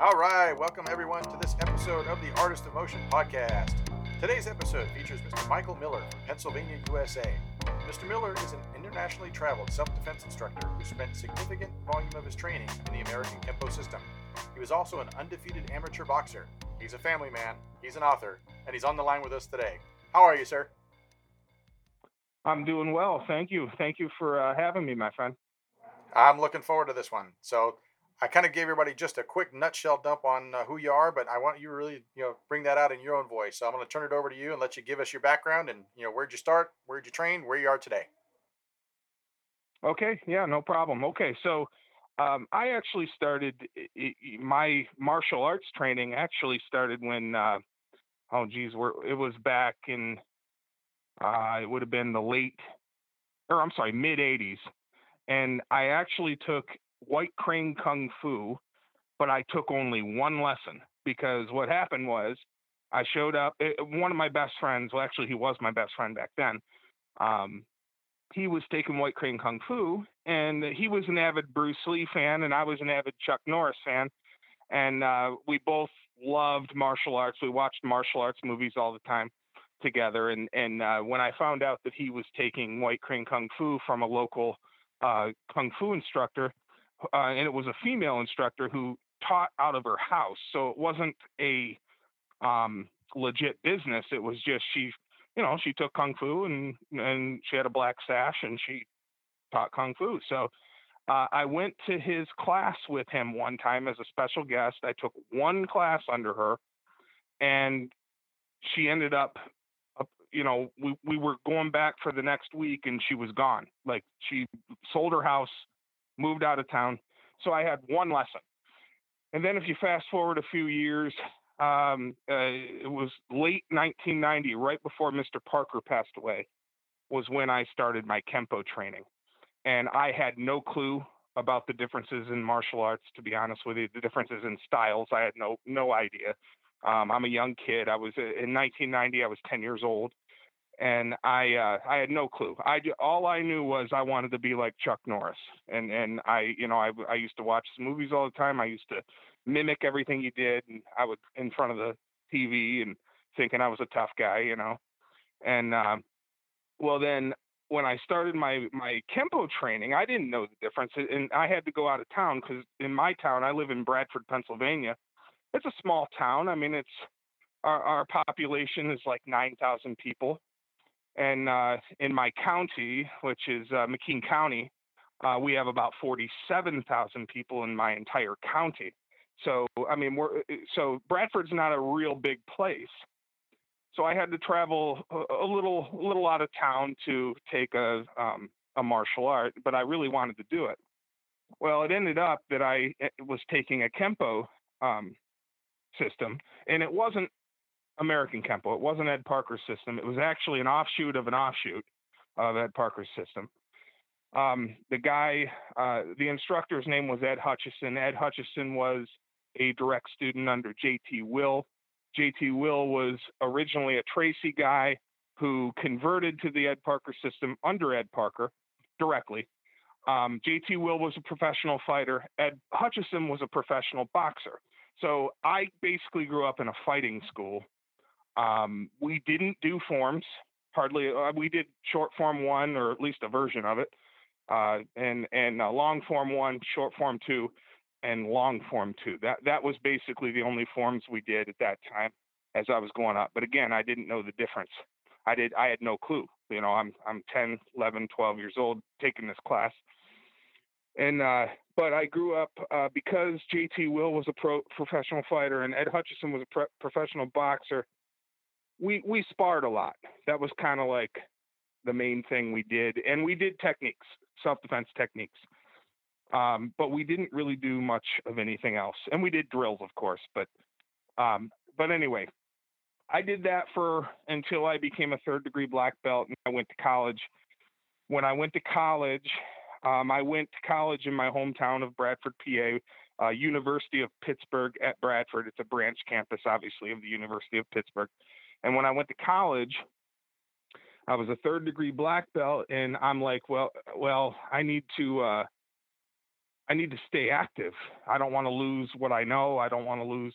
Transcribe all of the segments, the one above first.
All right, welcome everyone to this episode of the Artist of Motion podcast. Today's episode features Mr. Michael Miller from Pennsylvania, USA. Mr. Miller is an internationally traveled self-defense instructor who spent significant volume of his training in the American Kempo system. He was also an undefeated amateur boxer. He's a family man, he's an author, and he's on the line with us today. How are you, sir? I'm doing well. Thank you. Thank you for uh, having me, my friend. I'm looking forward to this one. So, I kind of gave everybody just a quick nutshell dump on uh, who you are, but I want you to really, you know, bring that out in your own voice. So I'm going to turn it over to you and let you give us your background and, you know, where'd you start, where'd you train, where you are today. Okay, yeah, no problem. Okay, so um, I actually started my martial arts training. Actually started when, uh, oh geez, it was back in, uh, it would have been the late, or I'm sorry, mid '80s, and I actually took White Crane Kung Fu, but I took only one lesson because what happened was I showed up. It, eh, one of my best friends, well, actually, he was my best friend back then. Um, he was taking White Crane Kung Fu, and he was an avid Bruce Lee fan, and I was an avid Chuck Norris fan. And uh, we both loved martial arts. We watched martial arts movies all the time together. And and uh, when I found out that he was taking White Crane Kung Fu from a local uh, kung fu instructor, uh, and it was a female instructor who taught out of her house. So it wasn't a um, legit business. It was just she, you know, she took kung fu and and she had a black sash and she taught kung fu. So uh, I went to his class with him one time as a special guest. I took one class under her, and she ended up, you know, we we were going back for the next week, and she was gone. Like she sold her house, moved out of town. So I had one lesson. And then if you fast forward a few years, um, uh, it was late 1990, right before Mr. Parker passed away, was when I started my Kempo training. And I had no clue about the differences in martial arts, to be honest with you, the differences in styles. I had no no idea. Um, I'm a young kid. I was in 1990. I was 10 years old, and I uh, I had no clue. I all I knew was I wanted to be like Chuck Norris, and and I you know I I used to watch his movies all the time. I used to mimic everything he did, and I was in front of the TV and thinking I was a tough guy, you know. And um, well, then when I started my my kempo training, I didn't know the difference, and I had to go out of town because in my town, I live in Bradford, Pennsylvania. It's a small town. I mean, it's our, our population is like nine thousand people and uh, in my county, which is uh, McKean County, uh, we have about 47,000 people in my entire county. So, I mean, we're uh, so Bradford's not a real big place. So I had to travel a, little, a little out of town to take a um, a martial art, but I really wanted to do it. Well, it ended up that I eh, was taking a kempo um, system, and it wasn't American Kempo. It wasn't Ed Parker's system. It was actually an offshoot of an offshoot of Ed Parker's system. Um, the guy, uh, the instructor's name was Ed Hutchison. Ed Hutchison was a direct student under JT Will. JT Will was originally a Tracy guy who converted to the Ed Parker system under Ed Parker directly. Um, JT Will was a professional fighter. Ed Hutchison was a professional boxer. So I basically grew up in a fighting school um, we didn't do forms hardly. Uh, we did short form one, or at least a version of it, uh, and and uh, long form one, short form two, and long form two. That that was basically the only forms we did at that time as I was going up. But again, I didn't know the difference. I did. I had no clue. You know, I'm I'm 10, 11, 12 years old taking this class, and uh, but I grew up uh, because JT Will was a pro professional fighter and Ed Hutchison was a pro- professional boxer we we sparred a lot. That was kind of like the main thing we did, and we did techniques, self defense techniques. Um, but we didn't really do much of anything else, and we did drills, of course. But um, but anyway, I did that for until I became a third degree black belt, and I went to college. When I went to college, um, I went to college in my hometown of Bradford, PA, uh, University of Pittsburgh at Bradford. It's a branch campus, obviously, of the University of Pittsburgh. And when I went to college, I was a third degree black belt, and I'm like, well, well, I need to, uh, I need to stay active. I don't want to lose what I know. I don't want to lose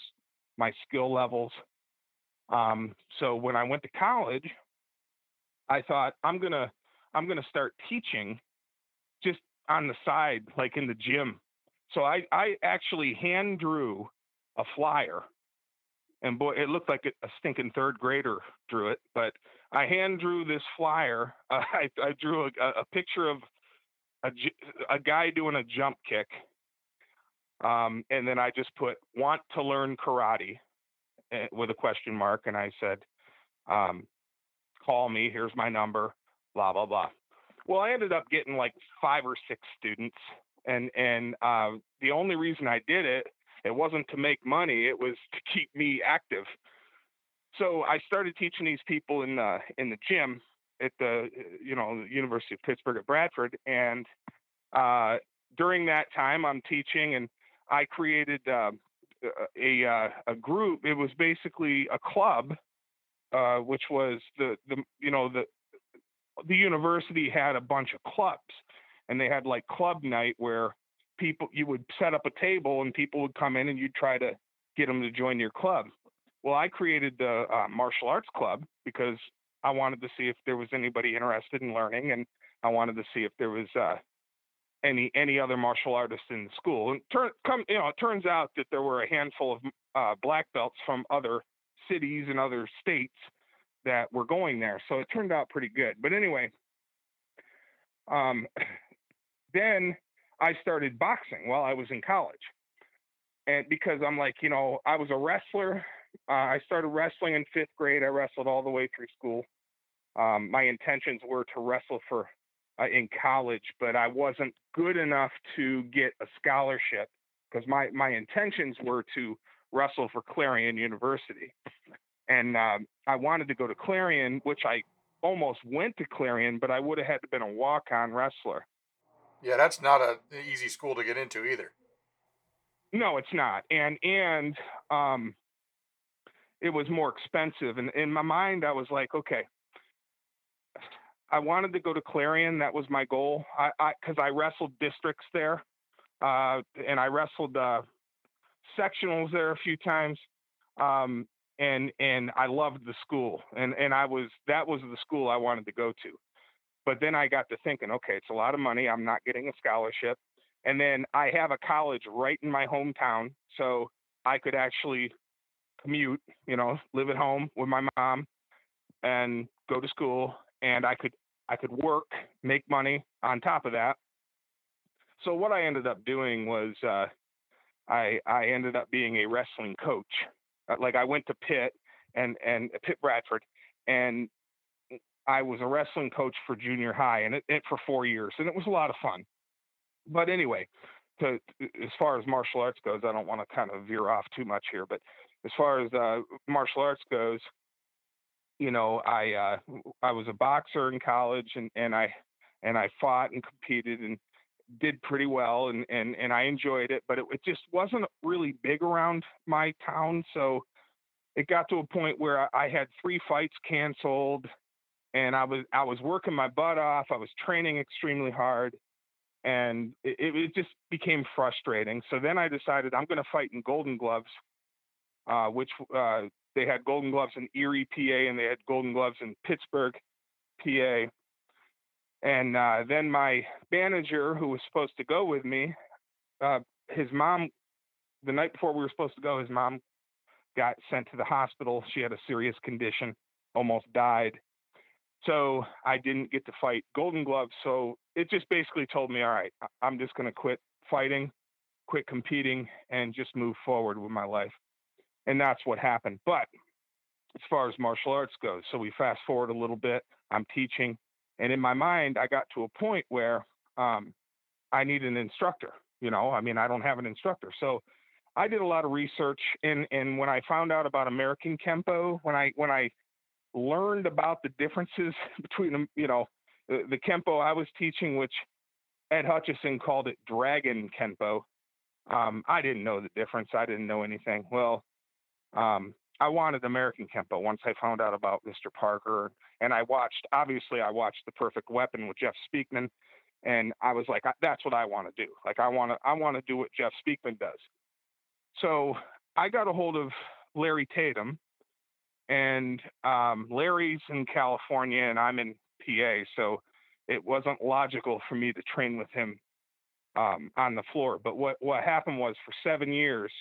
my skill levels. Um, so when I went to college, I thought I'm gonna I'm gonna start teaching just on the side, like in the gym. So I I actually hand drew a flyer, and boy, it looked like a stinking third grader drew it. But I hand drew this flyer. Uh, I I drew a, a picture of a a guy doing a jump kick, um, and then I just put want to learn karate eh, with a question mark, and I said, um, call me. Here's my number. Blah blah blah. Well, I ended up getting like five or six students, and and uh, the only reason I did it, it wasn't to make money. It was to keep me active. So I started teaching these people in the in the gym at the you know University of Pittsburgh at Bradford, and uh, during that time I'm teaching, and I created uh, a a, a group. It was basically a club, uh, which was the the you know the the university had a bunch of clubs, and they had like club night where people you would set up a table and people would come in and you'd try to get them to join your club. Well, I created the uh, martial arts club because I wanted to see if there was anybody interested in learning, and I wanted to see if there was uh, any any other martial artists in the school. And turn come you know it turns out that there were a handful of uh, black belts from other cities and other states that were going there, so it turned out pretty good. But anyway, um, then I started boxing while I was in college, and because I'm like you know I was a wrestler. Uh, I started wrestling in fifth grade. I wrestled all the way through school. Um, my intentions were to wrestle for uh, in college, but I wasn't good enough to get a scholarship because my my intentions were to wrestle for Clarion University, and um, I wanted to go to Clarion, which I almost went to Clarion, but I would have had to been a walk on wrestler. Yeah, that's not an easy school to get into either. No, it's not, and and um, it was more expensive. And in my mind, I was like, okay, I wanted to go to Clarion. That was my goal. I because I, I, wrestled districts there, uh, and I wrestled uh, sectionals there a few times. Um, and and I loved the school, and and I was that was the school I wanted to go to. But then I got to thinking, okay, it's a lot of money. I'm not getting a scholarship, and then I have a college right in my hometown, so I could actually commute. You know, live at home with my mom, and go to school and I could I could work, make money on top of that. So what I ended up doing was uh, I I ended up being a wrestling coach. Uh, like I went to Pitt and and Pitt Bradford, and I was a wrestling coach for junior high, and it, it for four years, and it was a lot of fun. But anyway, to as far as martial arts goes, I don't want to kind of veer off too much here, but as far as uh, martial arts goes, you know, I uh, I was a boxer in college, and and I and I fought and competed and did pretty well, and and and I enjoyed it, but it, it just wasn't really big around my town, so it got to a point where I, I had three fights canceled, and I was I was working my butt off. I was training extremely hard, and it, it just became frustrating. So then I decided I'm going to fight in Golden Gloves, uh, which uh, they had Golden Gloves in Erie, PA, and they had Golden Gloves in Pittsburgh, PA. And uh, then my manager, who was supposed to go with me, uh, his mom, the night before we were supposed to go, his mom got sent to the hospital. She had a serious condition, almost died. So I didn't get to fight Golden Gloves. So it just basically told me, all right, I'm just going to quit fighting, quit competing, and just move forward with my life and that's what happened. But as far as martial arts goes, so we fast forward a little bit. I'm teaching, and in my mind, I got to a point where um, I need an instructor. You know, I mean, I don't have an instructor, so I did a lot of research. And and when I found out about American Kempo, when I when I learned about the differences between them, you know, the, the Kempo I was teaching, which Ed Hutchison called it Dragon Kempo. Um, I didn't know the difference. I didn't know anything. Well, um, I wanted American Kempo once I found out about Mr. Parker, and I watched. Obviously, I watched The Perfect Weapon with Jeff Speakman, And I was like, that's what I want to do. Like I want to I want to do what Jeff Speakman does. So I got a hold of Larry Tatum, and um, Larry's in California and I'm in PA, so it wasn't logical for me to train with him um, on the floor. But what what happened was for seven years,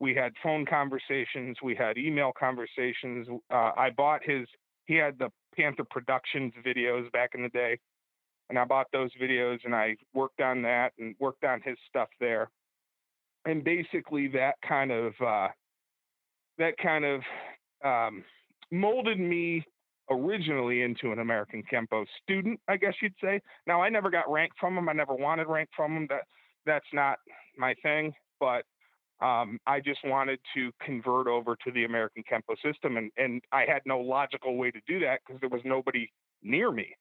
we had phone conversations, we had email conversations. Uh, I bought his. He had the Panther Productions videos back in the day, and I bought those videos and I worked on that and worked on his stuff there. And basically, that kind of uh, that kind of um, molded me originally into an American Kempo student, I guess you'd say. Now I never got rank from him. I never wanted rank from him. That that's not my thing. But um, I just wanted to convert over to the American Kempo system, and and I had no logical way to do that because there was nobody near me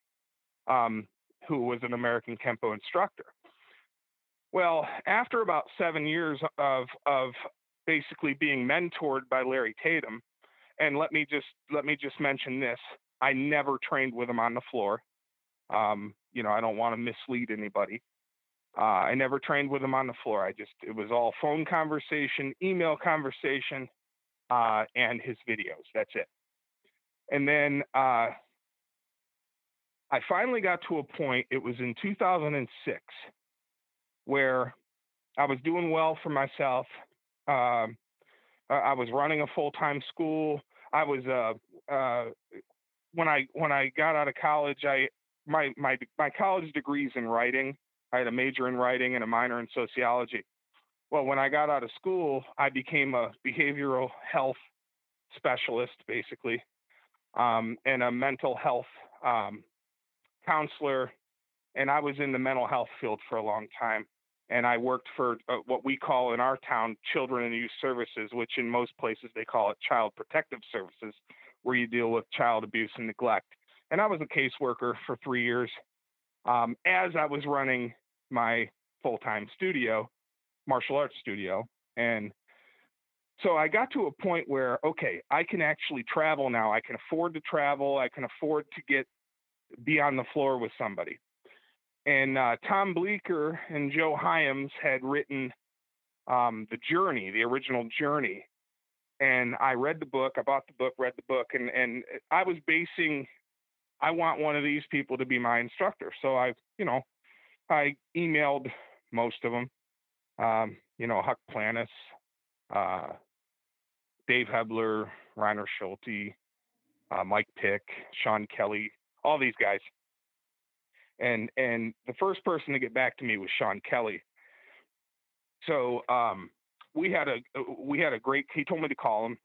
um, who was an American Kempo instructor. Well, after about seven years of of basically being mentored by Larry Tatum, and let me just let me just mention this: I never trained with him on the floor. Um, you know, I don't want to mislead anybody. Uh, I never trained with him on the floor. I just it was all phone conversation, email conversation, uh, and his videos. That's it. And then uh, I finally got to a point. It was in 2006 where I was doing well for myself. Um, I was running a full time school. I was uh, uh, when I when I got out of college. I my my my college degrees in writing. I had a major in writing and a minor in sociology. Well, when I got out of school, I became a behavioral health specialist, basically, um, and a mental health um, counselor. And I was in the mental health field for a long time and I worked for uh, what we call in our town Children and Youth Services, which in most places they call it Child Protective Services, where you deal with child abuse and neglect. And I was a caseworker for three years um, as I was running my full time studio, martial arts studio. And so I got to a point where, okay, I can actually travel now. I can afford to travel. I can afford to get be on the floor with somebody and uh, Tom Bleecker and Joe Hyams had written um, the Journey, the original Journey, and I read the book. I bought the book, read the book, and and I was basing. I want one of these people to be my instructor, so I, you know, I emailed most of them. Um, you know, Huk Planas, uh, Dave Hebler, Reiner Schulte, uh, Mike Pick, Sean Kelly, all these guys and and the first person to get back to me was Sean Kelly. So um, we had a uh, we had a great. He told me to call him.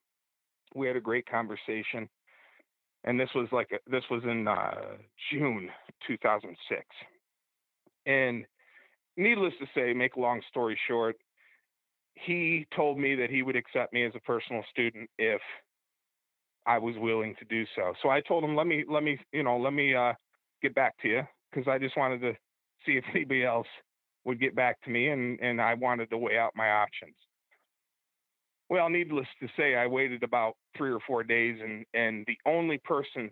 We had a great conversation, and this was like a, this was in uh, June 2006. And needless to say, make long story short, he told me that he would accept me as a personal student if I was willing to do so. So I told him, let me let me you know let me uh, get back to you because I just wanted to see if anybody else would get back to me and, and I wanted to weigh out my options. Well, needless to say, I waited about three or four days and, and the only person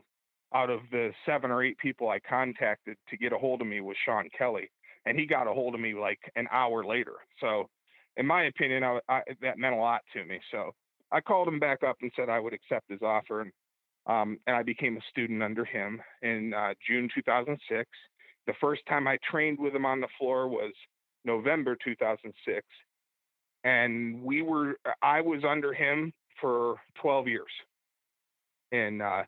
out of the seven or eight people I contacted to get a hold of me was Sean Kelly. And he got a hold of me like an hour later. So, in my opinion, I, I, that meant a lot to me. So, I called him back up and said I would accept his offer. And um, and I became a student under him in uh, June 2006. The first time I trained with him on the floor was November 2006, and we were I was under him for 12 years. And uh,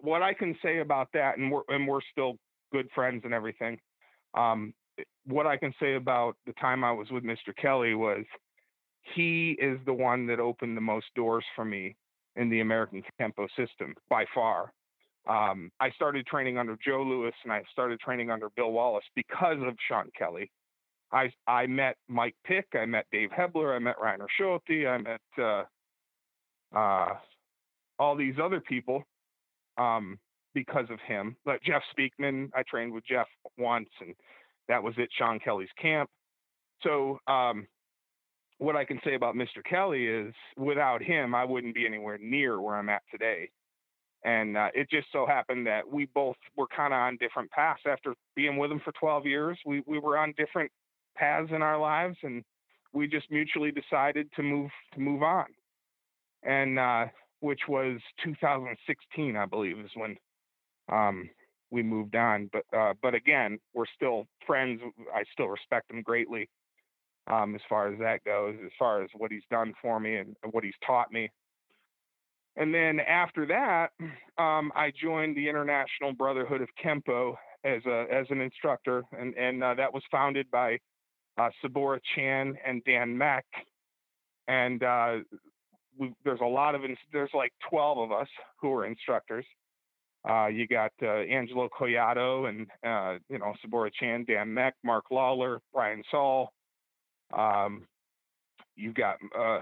what I can say about that, and we're and we're still good friends and everything. Um, what I can say about the time I was with Mr. Kelly was he is the one that opened the most doors for me in the American Kempo system by far. Um, I started training under Joe Lewis and I started training under Bill Wallace because of Sean Kelly. I I met Mike Pick, I met Dave Hebler, I met Reiner Schulte, I met uh, uh, all these other people um, because of him. But Jeff Speakman, I trained with Jeff once, and that was at Sean Kelly's camp. So um, what I can say about Mr. Kelly is without him, I wouldn't be anywhere near where I'm at today. And uh, it just so happened that we both were kind of on different paths. After being with him for 12 years, we, we were on different paths in our lives, and we just mutually decided to move to move on. And uh, which was 2016, I believe, is when um, we moved on. But uh, but again, we're still friends. I still respect him greatly um, as far as that goes, as far as what he's done for me and what he's taught me. And then after that, um, I joined the International Brotherhood of Kempo as a as an instructor, and and uh, that was founded by uh, Sabora Chan and Dan Mack. And uh, we, there's a lot of there's like 12 of us who are instructors. Uh, you got uh, Angelo Collado and uh, you know Sabora Chan, Dan Mack, Mark Lawler, Brian Saul. Um, you've got uh,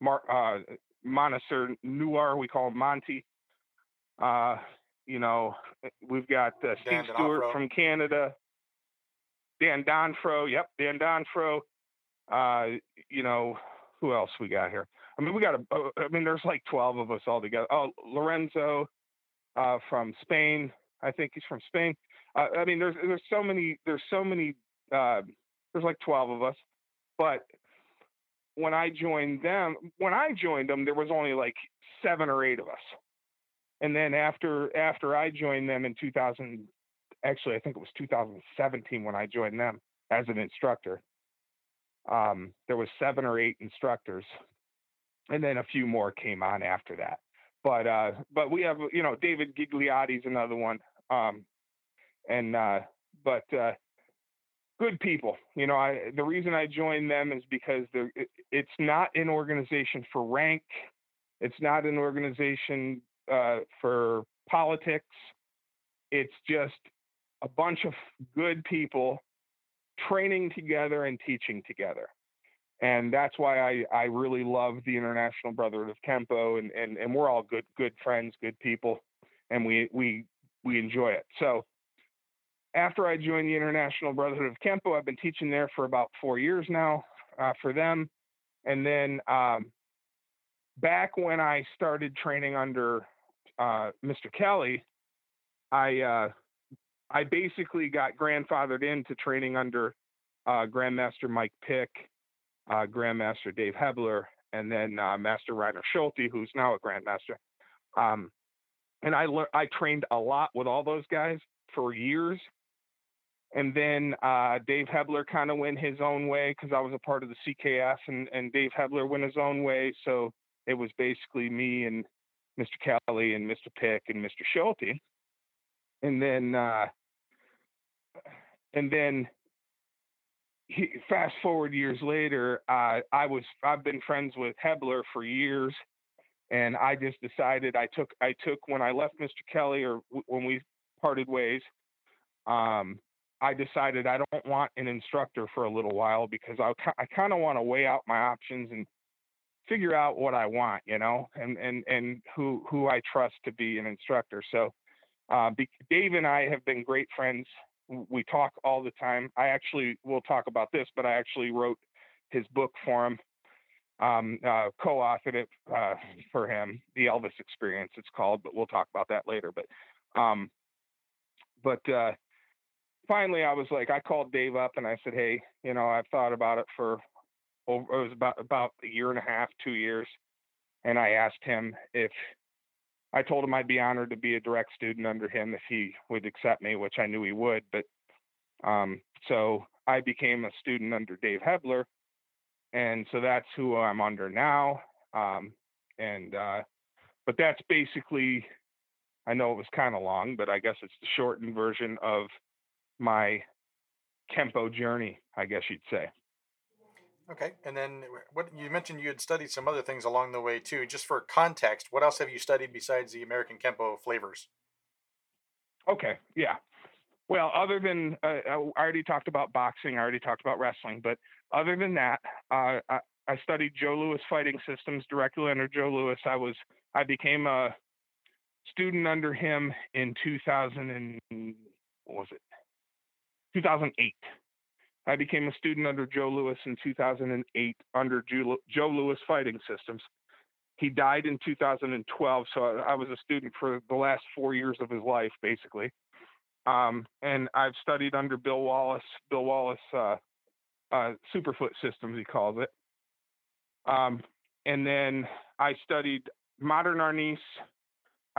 Mark uh, Nuar, we call him Monty. Uh, you know, we've got uh, Steve Stewart from Canada. Dan Donfro, yep, Dan Donfro. Uh, you know, who else we got here? I mean, we got a, uh, mean, there's like 12 of us all together. Oh, Lorenzo uh, from Spain. I think he's from Spain. Uh, I mean, there's there's so many there's so many uh, there's like 12 of us, but when I joined them, when I joined them, there was only like seven or eight of us. And then after after I joined them in 2000, actually I think it was 2017 when I joined them as an instructor. Um, there was seven or eight instructors, and then a few more came on after that. But uh, but we have you know David Gigliotti's another one, um, and uh, but uh, good people. You know, I the reason I joined them is because it, it's not an organization for rank, it's not an organization uh, for politics. It's just a bunch of good people training together and teaching together. And that's why I, I really love the International Brotherhood of Kempo and, and, and we're all good good friends, good people, and we we we enjoy it. So after I joined the International Brotherhood of Kempo, I've been teaching there for about four years now uh, for them. And then um, back when I started training under uh, Mr. Kelly, I uh, I basically got grandfathered into training under uh, Grandmaster Mike Pick, uh, Grandmaster Dave Hebler, and then uh, Master Reiner Schulte, who's now a Grandmaster. Um, and I le- I trained a lot with all those guys for years. And then uh, Dave Hebler kind of went his own way because I was a part of the CKF, and, and Dave Hebler went his own way. So it was basically me and Mr. Kelly and Mr. Pick and Mr. Schulte. And then, uh, and then he, fast forward years later, uh, I was I've been friends with Hebler for years, and I just decided I took I took when I left Mr. Kelly or w- when we parted ways. Um, I decided I don't want an instructor for a little while because I, I kind of want to weigh out my options and figure out what I want, you know, and and and who who I trust to be an instructor. So, uh, Dave and I have been great friends. We talk all the time. I actually will talk about this, but I actually wrote his book for him, um, uh, co-authored it uh, for him, the Elvis Experience. It's called, but we'll talk about that later. But, um, but uh, finally, I was like, I called Dave up and I said, hey, you know, I've thought about it for over, it was about about a year and a half, two years, and I asked him if I told him I'd be honored to be a direct student under him if he would accept me, which I knew he would. But um, so I became a student under Dave Hebler, and so that's who I'm under now. Um, and uh, but that's basically, I know it was kind of long, but I guess it's the shortened version of my Kempo journey, I guess you'd say. Okay, and then what you mentioned you had studied some other things along the way too. Just for context, what else have you studied besides the American Kempo flavors? Okay, yeah. Well, other than uh, I already talked about boxing, I already talked about wrestling, but other than that, uh, I, I studied Joe Lewis fighting systems directly under Joe Lewis. I was I became a student under him in 2000 and what was it 2008. I became a student under Joe Lewis in 2008 under Joe Lewis Fighting Systems. he died in 2012, so I, was a student for the last four years of his life, basically. Um, and I've studied under Bill Wallace. Bill Wallace uh, uh, Superfoot Systems, he calls it. Um, and then I studied modern Arnis.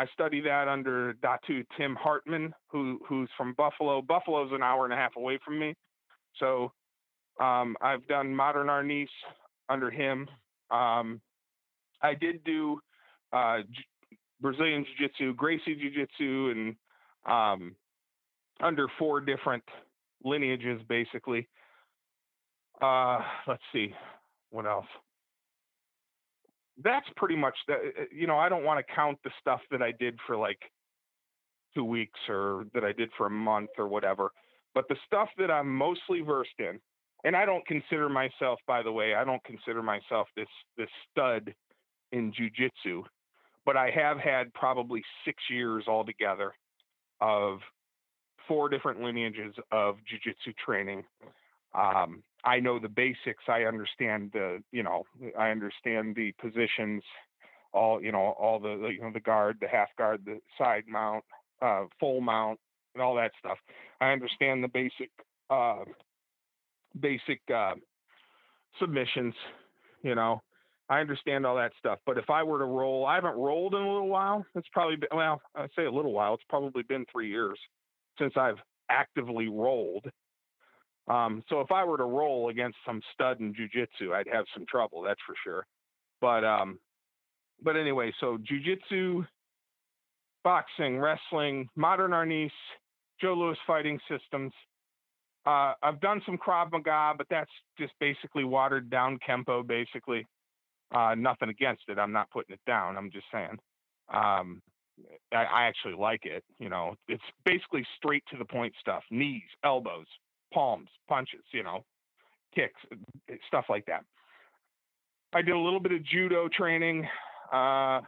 I study that under Datu Tim Hartman, who who's from Buffalo. Buffalo's an hour and a half away from me, so um, I've done modern Arnis under him. Um, I did do uh, J- Brazilian Jiu Jitsu, Gracie Jiu Jitsu, and um, under four different lineages, basically. Uh, let's see, what else? That's pretty much that. Uh, you know, I don't want to count the stuff that I did for like two weeks or that I did for a month or whatever. But the stuff that I'm mostly versed in, and I don't consider myself, by the way, I don't consider myself this this stud in jujitsu, but I have had probably six years altogether of four different lineages of jujitsu training. Um, I know the basics. I understand the, you know, I understand the positions, all, you know, all the, you know, the guard, the half guard, the side mount, uh, full mount, and all that stuff. I understand the basic, uh, basic uh, submissions. You know, I understand all that stuff. But if I were to roll, I haven't rolled in a little while. It's probably been, well, I say a little while. It's probably been three years since I've actively rolled. Um, so if I were to roll against some stud in jujitsu, I'd have some trouble. That's for sure. But um, but anyway, so jujitsu, boxing, wrestling, modern arnis, Joe Lewis fighting systems. Uh, I've done some Krav Maga, but that's just basically watered down Kempo, basically. Uh, nothing against it. I'm not putting it down. I'm just saying. Um, I, I actually like it. You know, it's basically straight to the point stuff: knees, elbows, palms, punches. You know, kicks, uh, stuff like that. I did a little bit of judo training, uh,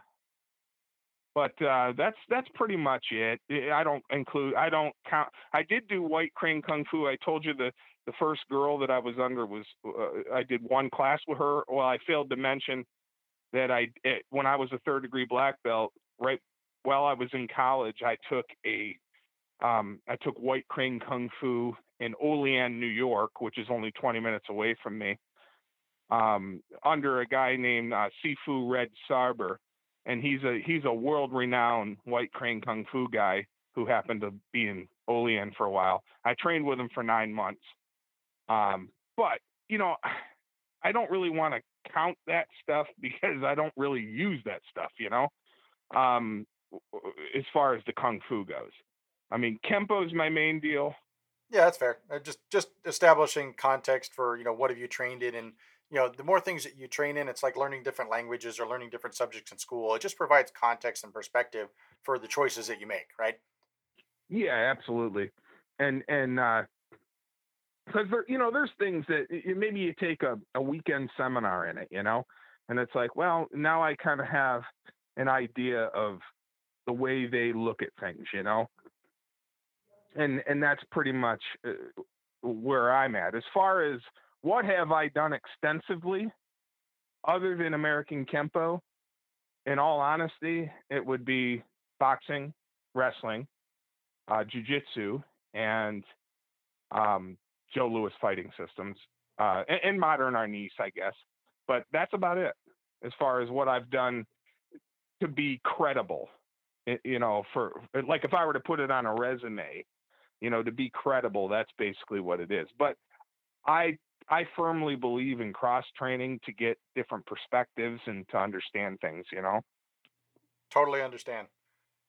but uh, that's that's pretty much it. I don't include. I don't count. I did do white crane kung fu. I told you the the first girl that I was under was uh, I did one class with her. Well, I failed to mention that I it, when I was a third degree black belt, right while I was in college, I took a um, I took white crane kung fu in Olean, New York, which is only 20 minutes away from me, um, under a guy named uh, Sifu Red Sarber, and he's a he's a world renowned white crane kung fu guy who happened to be in Olean for a while. I trained with him for nine months. Um, but you know, I don't really want to count that stuff because I don't really use that stuff. You know, um, as far as the kung fu goes. I mean, kempo is my main deal. Yeah, that's fair. Uh, just just establishing context for you know what have you trained in, and you know the more things that you train in, it's like learning different languages or learning different subjects in school. It just provides context and perspective for the choices that you make, right? Yeah, absolutely. And and uh, because there, you know, there's things that maybe you take a, a weekend seminar in it, you know, and it's like, well, now I kind of have an idea of the way they look at things, you know, and and that's pretty much uh, where I'm at. As far as what have I done extensively, other than American Kempo, in all honesty, it would be boxing, wrestling, uh, jujitsu, and um, Joe Lewis fighting systems, uh, and, and modern Arnis, I guess. But that's about it as far as what I've done to be credible. You know, for like if I were to put it on a resume, you know, to be credible, that's basically what it is. But I I firmly believe in cross training to get different perspectives and to understand things. You know. Totally understand.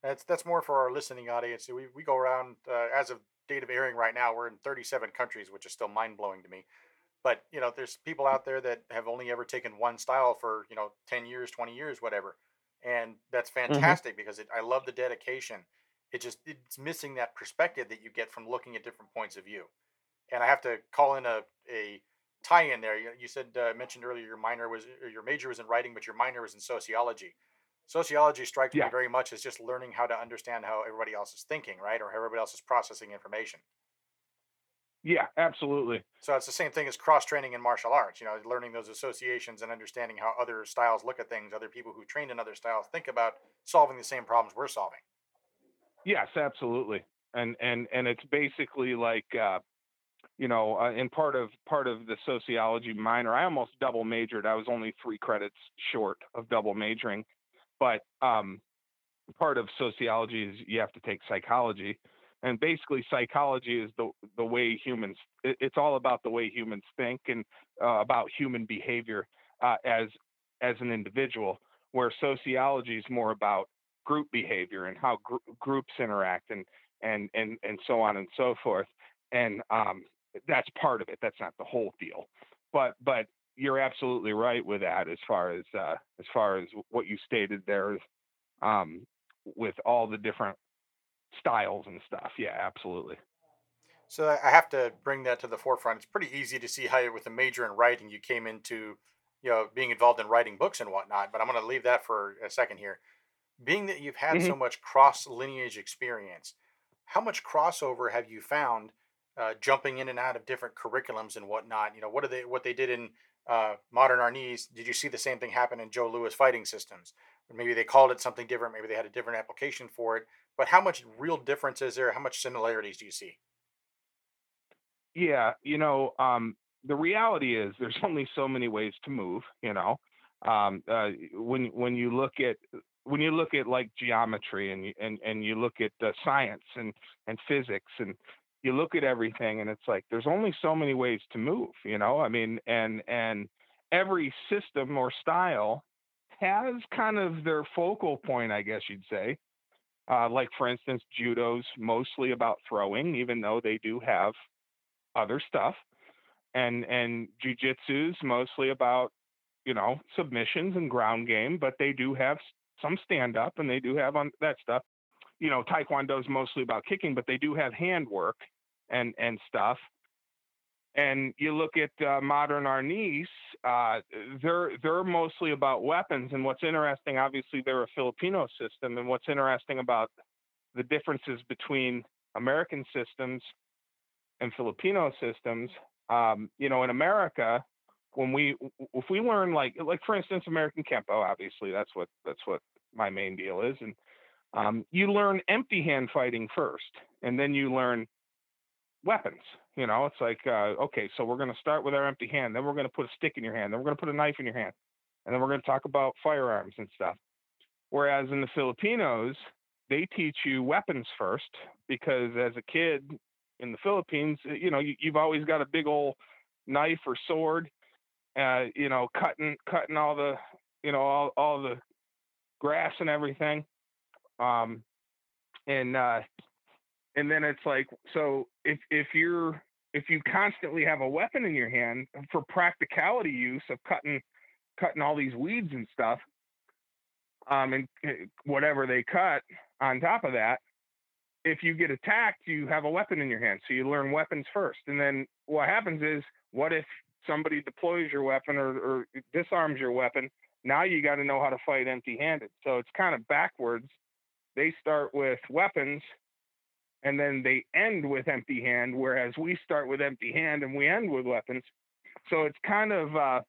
That's that's more for our listening audience. We we go around uh, as of date of airing right now, we're in 37 countries, which is still mind blowing to me. But you know, there's people out there that have only ever taken one style for you know 10 years, 20 years, whatever, and that's mm-hmm. fantastic mm-hmm. because it, I love the dedication. It just it's missing that perspective that you get from looking at different points of view. And I have to call in a a tie in there. You, you said uh, mentioned earlier your minor was your major was in writing, but your minor was in sociology sociology strikes yeah. me very much as just learning how to understand how everybody else is thinking, right, or how everybody else is processing information. Yeah, absolutely. So it's the same thing as cross training in martial arts. You know, learning those associations and understanding how other styles look at things, other people who trained in other styles think about solving the same problems we're solving. Yes, absolutely. And and and it's basically like uh, you know, uh, in part of part of the sociology minor, I almost double majored. I was only three credits short of double majoring, but um, part of sociology is you have to take psychology, and basically psychology is the the way humans. It, it's all about the way humans think and uh, about human behavior uh, as as an individual. Where sociology is more about group behavior and how gr- groups interact and and and and so on and so forth. And um, that's part of it. That's not the whole deal. But but you're absolutely right with that as far as uh, as far as what you stated there, um, with all the different styles and stuff. Yeah, absolutely. So I have to bring that to the forefront. It's pretty easy to see how, with a major in writing, you came into, you know, being involved in writing books and whatnot. But I'm going to leave that for a second here. Being that you've had hmm so much cross lineage experience, how much crossover have you found uh, jumping in and out of different curriculums and whatnot? You know, what are they what they did in uh, modern Arnis? Did you see the same thing happen in Joe Lewis fighting systems? Maybe they called it something different. Maybe they had a different application for it. But how much real difference is there? How much similarities do you see? Yeah, you know, um, the reality is there's only so many ways to move. You know, um, uh, when when you look at when you look at like geometry and you, and and you look at uh, science and and physics and you look at everything and it's like there's only so many ways to move. You know, I mean, and and every system or style has kind of their focal point, I guess you'd say. Uh, like for instance, judo's mostly about throwing, even though they do have other stuff and and jujitsu's mostly about you know submissions and ground game but they do have some stand up and they do have on that stuff. You know taekwondo's mostly about kicking but they do have handwork and and stuff. And you look at uh, modern arnis uh, they're they're mostly about weapons and what's interesting obviously they're a filipino system and what's interesting about the differences between american systems and Filipino systems, um, you know, in America, when we if we learn like like for instance American Kempo, obviously that's what that's what my main deal is, and um, you learn empty hand fighting first, and then you learn weapons. You know, it's like uh, okay, so we're going to start with our empty hand, then we're going to put a stick in your hand, then we're going to put a knife in your hand, and then we're going to talk about firearms and stuff. Whereas in the Filipinos, they teach you weapons first because as a kid in the Philippines, you know, you, you've always got a big old knife or sword, uh, you know, cutting cutting all the, you know, all all the grass and everything. Um, and uh, and then it's like, so if if you're if you constantly have a weapon in your hand for practicality use of cutting cutting all these weeds and stuff, um, and uh, whatever they cut on top of that, if you get attacked, you have a weapon in your hand. So you learn weapons first. And then what happens is, what if somebody deploys your weapon or, or disarms your weapon? Now you got to know how to fight empty handed. So it's kind of backwards. They start with weapons and then they end with empty hand, whereas we start with empty hand and we end with weapons. So it's kind of uh,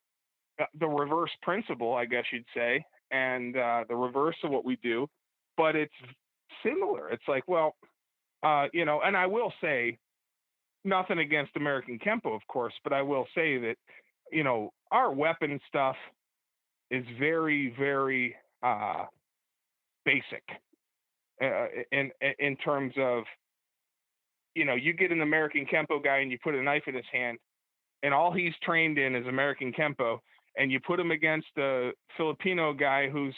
the reverse principle, I guess you'd say, and uh, the reverse of what we do. But it's similar. It's like, well, uh, you know, and I will say nothing against American Kempo, of course, but I will say that, you know, our weapon stuff is very, very uh, basic uh, in in terms of, you know, you get an American Kempo guy and you put a knife in his hand, and all he's trained in is American Kempo, and you put him against a Filipino guy who's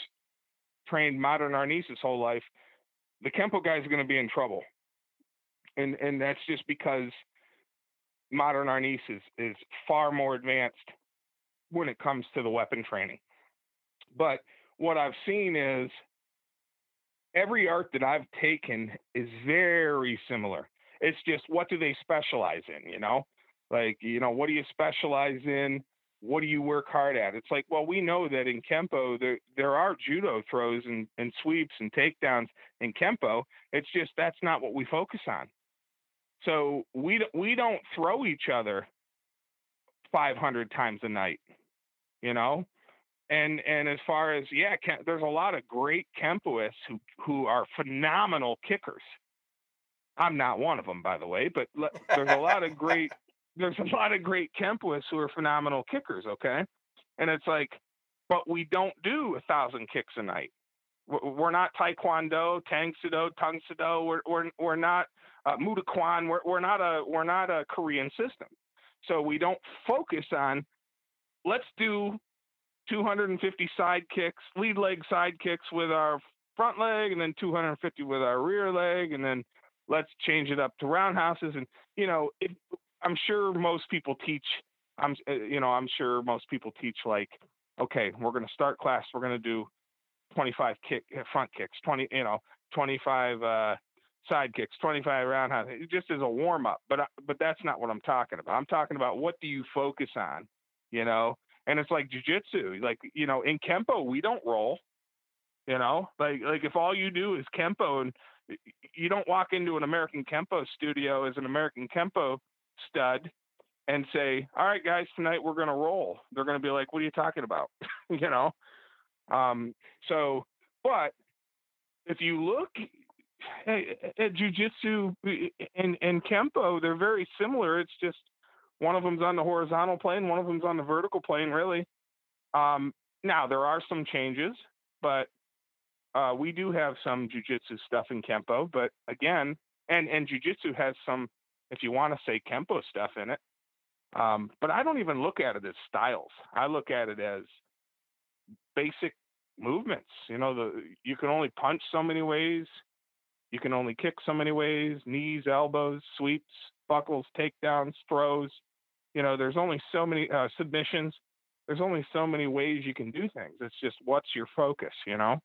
trained modern Arnis his whole life, the Kempo guy is going to be in trouble, and and that's just because modern Arnis is is far more advanced when it comes to the weapon training. But what I've seen is every art that I've taken is very similar. It's just what do they specialize in, you know? Like, you know, what do you specialize in? what do you work hard at? It's like, well, we know that in Kempo there there are judo throws and, and sweeps and takedowns in Kempo. It's just that's not what we focus on. So we we don't throw each other 500 times a night, you know. And and as far as yeah, there's a lot of great kempoists who who are phenomenal kickers. I'm not one of them, by the way, but there's a lot of great there's a lot of great kempoists who are phenomenal kickers. Okay, and it's like, but we don't do a thousand kicks a night. We're not Taekwondo, Tang Soo Do, Soo We're, we're, we're not uh, Moo Duk Kwan. We're, we're not a we're not a Korean system. So we don't focus on let's do 250 side kicks, lead leg side kicks with our front leg, and then 250 with our rear leg, and then let's change it up to roundhouses. And you know, it, I'm sure most people teach. I'm uh, you know I'm sure most people teach like, okay, we're going to start class. We're going to do 25 kick uh, front kicks, 20, you know, 25 uh, side kicks, 25 roundhouse, just as a warm up. But but that's not what I'm talking about. I'm talking about what do you focus on, you know? And it's like jujitsu. Like you know, in kenpo we don't roll. You know, like like if all you do is kenpo and you don't walk into an American kenpo studio as an American kenpo stud and say, "All right, guys, tonight we're to roll." They're to be like, "What are you talking about?" you know. Um, so, but if you look at, jujitsu and, and kenpo, they're very similar. It's just one of them's on the horizontal plane, one of them's on the vertical plane, really. Um, now there are some changes, but uh, we do have some jujitsu stuff in kenpo. But again, and and jujitsu has some, if you want to say kenpo stuff in it. Um, but I don't even look at it as styles. I look at it as basic movements. You know, the you can only punch so many ways. You can only kick so many ways, knees, elbows, sweeps, buckles, takedowns, throws. You know, there's only so many uh, submissions. There's only so many ways you can do things. It's just what's your focus, you know?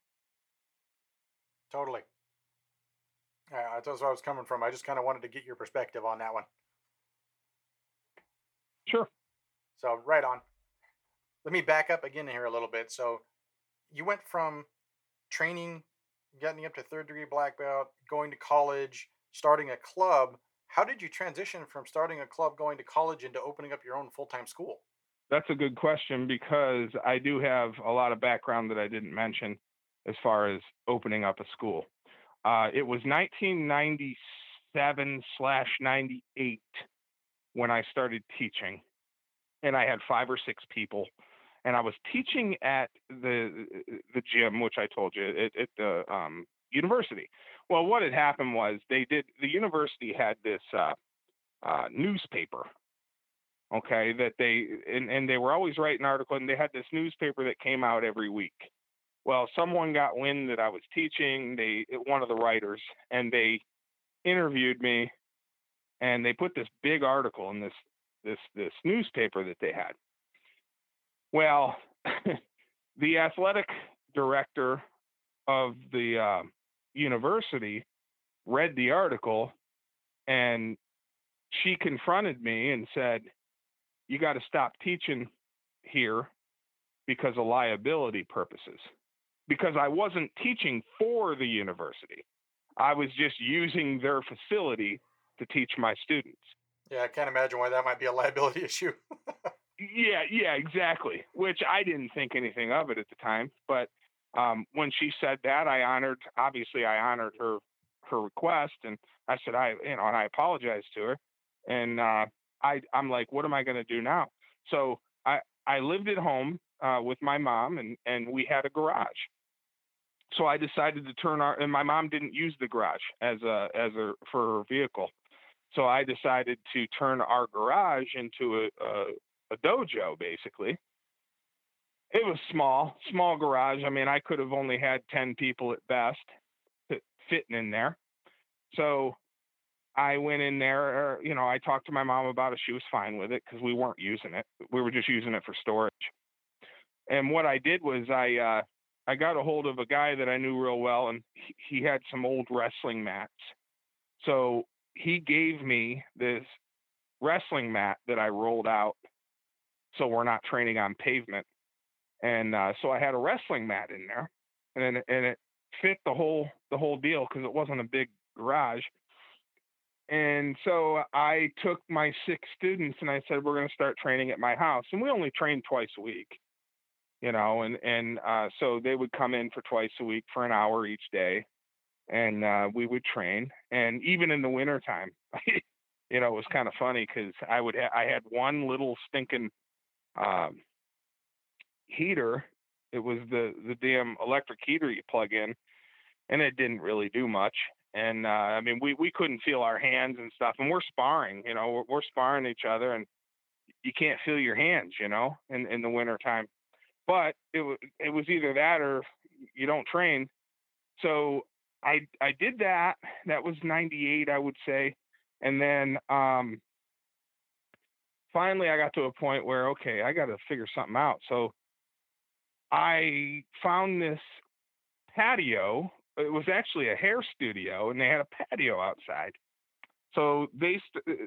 Totally. Yeah, that's where I was coming from. I just kind of wanted to get your perspective on that one. Sure. So, right on let me back up again here a little bit. So, you went from training, getting up to third degree black belt, going to college, starting a club. How did you transition from starting a club, going to college, into opening up your own full time school? That's a good question because I do have a lot of background that I didn't mention as far as opening up a school. Uh, it was 1997 slash 98 when I started teaching, and I had five or six people and I was teaching at the the gym, which I told you at, at the um, university. Well, what had happened was they did the university had this uh, uh, newspaper, okay, that they and, and they were always writing articles, and they had this newspaper that came out every week. Well, someone got wind that I was teaching. They one of the writers, and they interviewed me, and they put this big article in this this this newspaper that they had well, the athletic director of the uh, university read the article and she confronted me and said, You got to stop teaching here because of liability purposes. Because I wasn't teaching for the university, I was just using their facility to teach my students. Yeah, I can't imagine why that might be a liability issue. Yeah, yeah, exactly. Which I didn't think anything of it at the time, but um, when she said that, I honored. Obviously, I honored her her request, and I said I, you know, and I apologized to her, and uh, I I'm like, what am I going to do now? So I I lived at home uh, with my mom, and and we had a garage. So I decided to turn our, and my mom didn't use the garage as a as a for her vehicle. So I decided to turn our garage into a, a a dojo basically. It was small, small garage. I mean, I could have only had 10 people at best fitting in there. So I went in there, you know, I talked to my mom about it. She was fine with it because we weren't using it. We were just using it for storage. And what I did was I, uh, I got a hold of a guy that I knew real well, and he, he had some old wrestling mats. So he gave me this wrestling mat that I rolled out so we're not training on pavement. And uh, so I had a wrestling mat in there, and and it fit the whole the whole deal because it wasn't a big garage. And so I took my six students and I said, we're going to start training at my house. And we only trained twice a week, you know, and, and uh, so they would come in for twice a week for an hour each day. And uh, we would train. And even in the wintertime, you know, it was kind of funny because I would, ha- I had one little stinking um, heater. It was the, the damn electric heater you plug in and it didn't really do much and uh, I mean, we we couldn't feel our hands and stuff, and we're sparring, you know, we're, we're sparring each other, and you can't feel your hands, you know, in in the winter time. But it was it was either that or you don't train. So I I did that. That was '98, I would say, and then um, finally I got to a point where okay, I got to figure something out. So I found this patio it was actually a hair studio and they had a patio outside. So they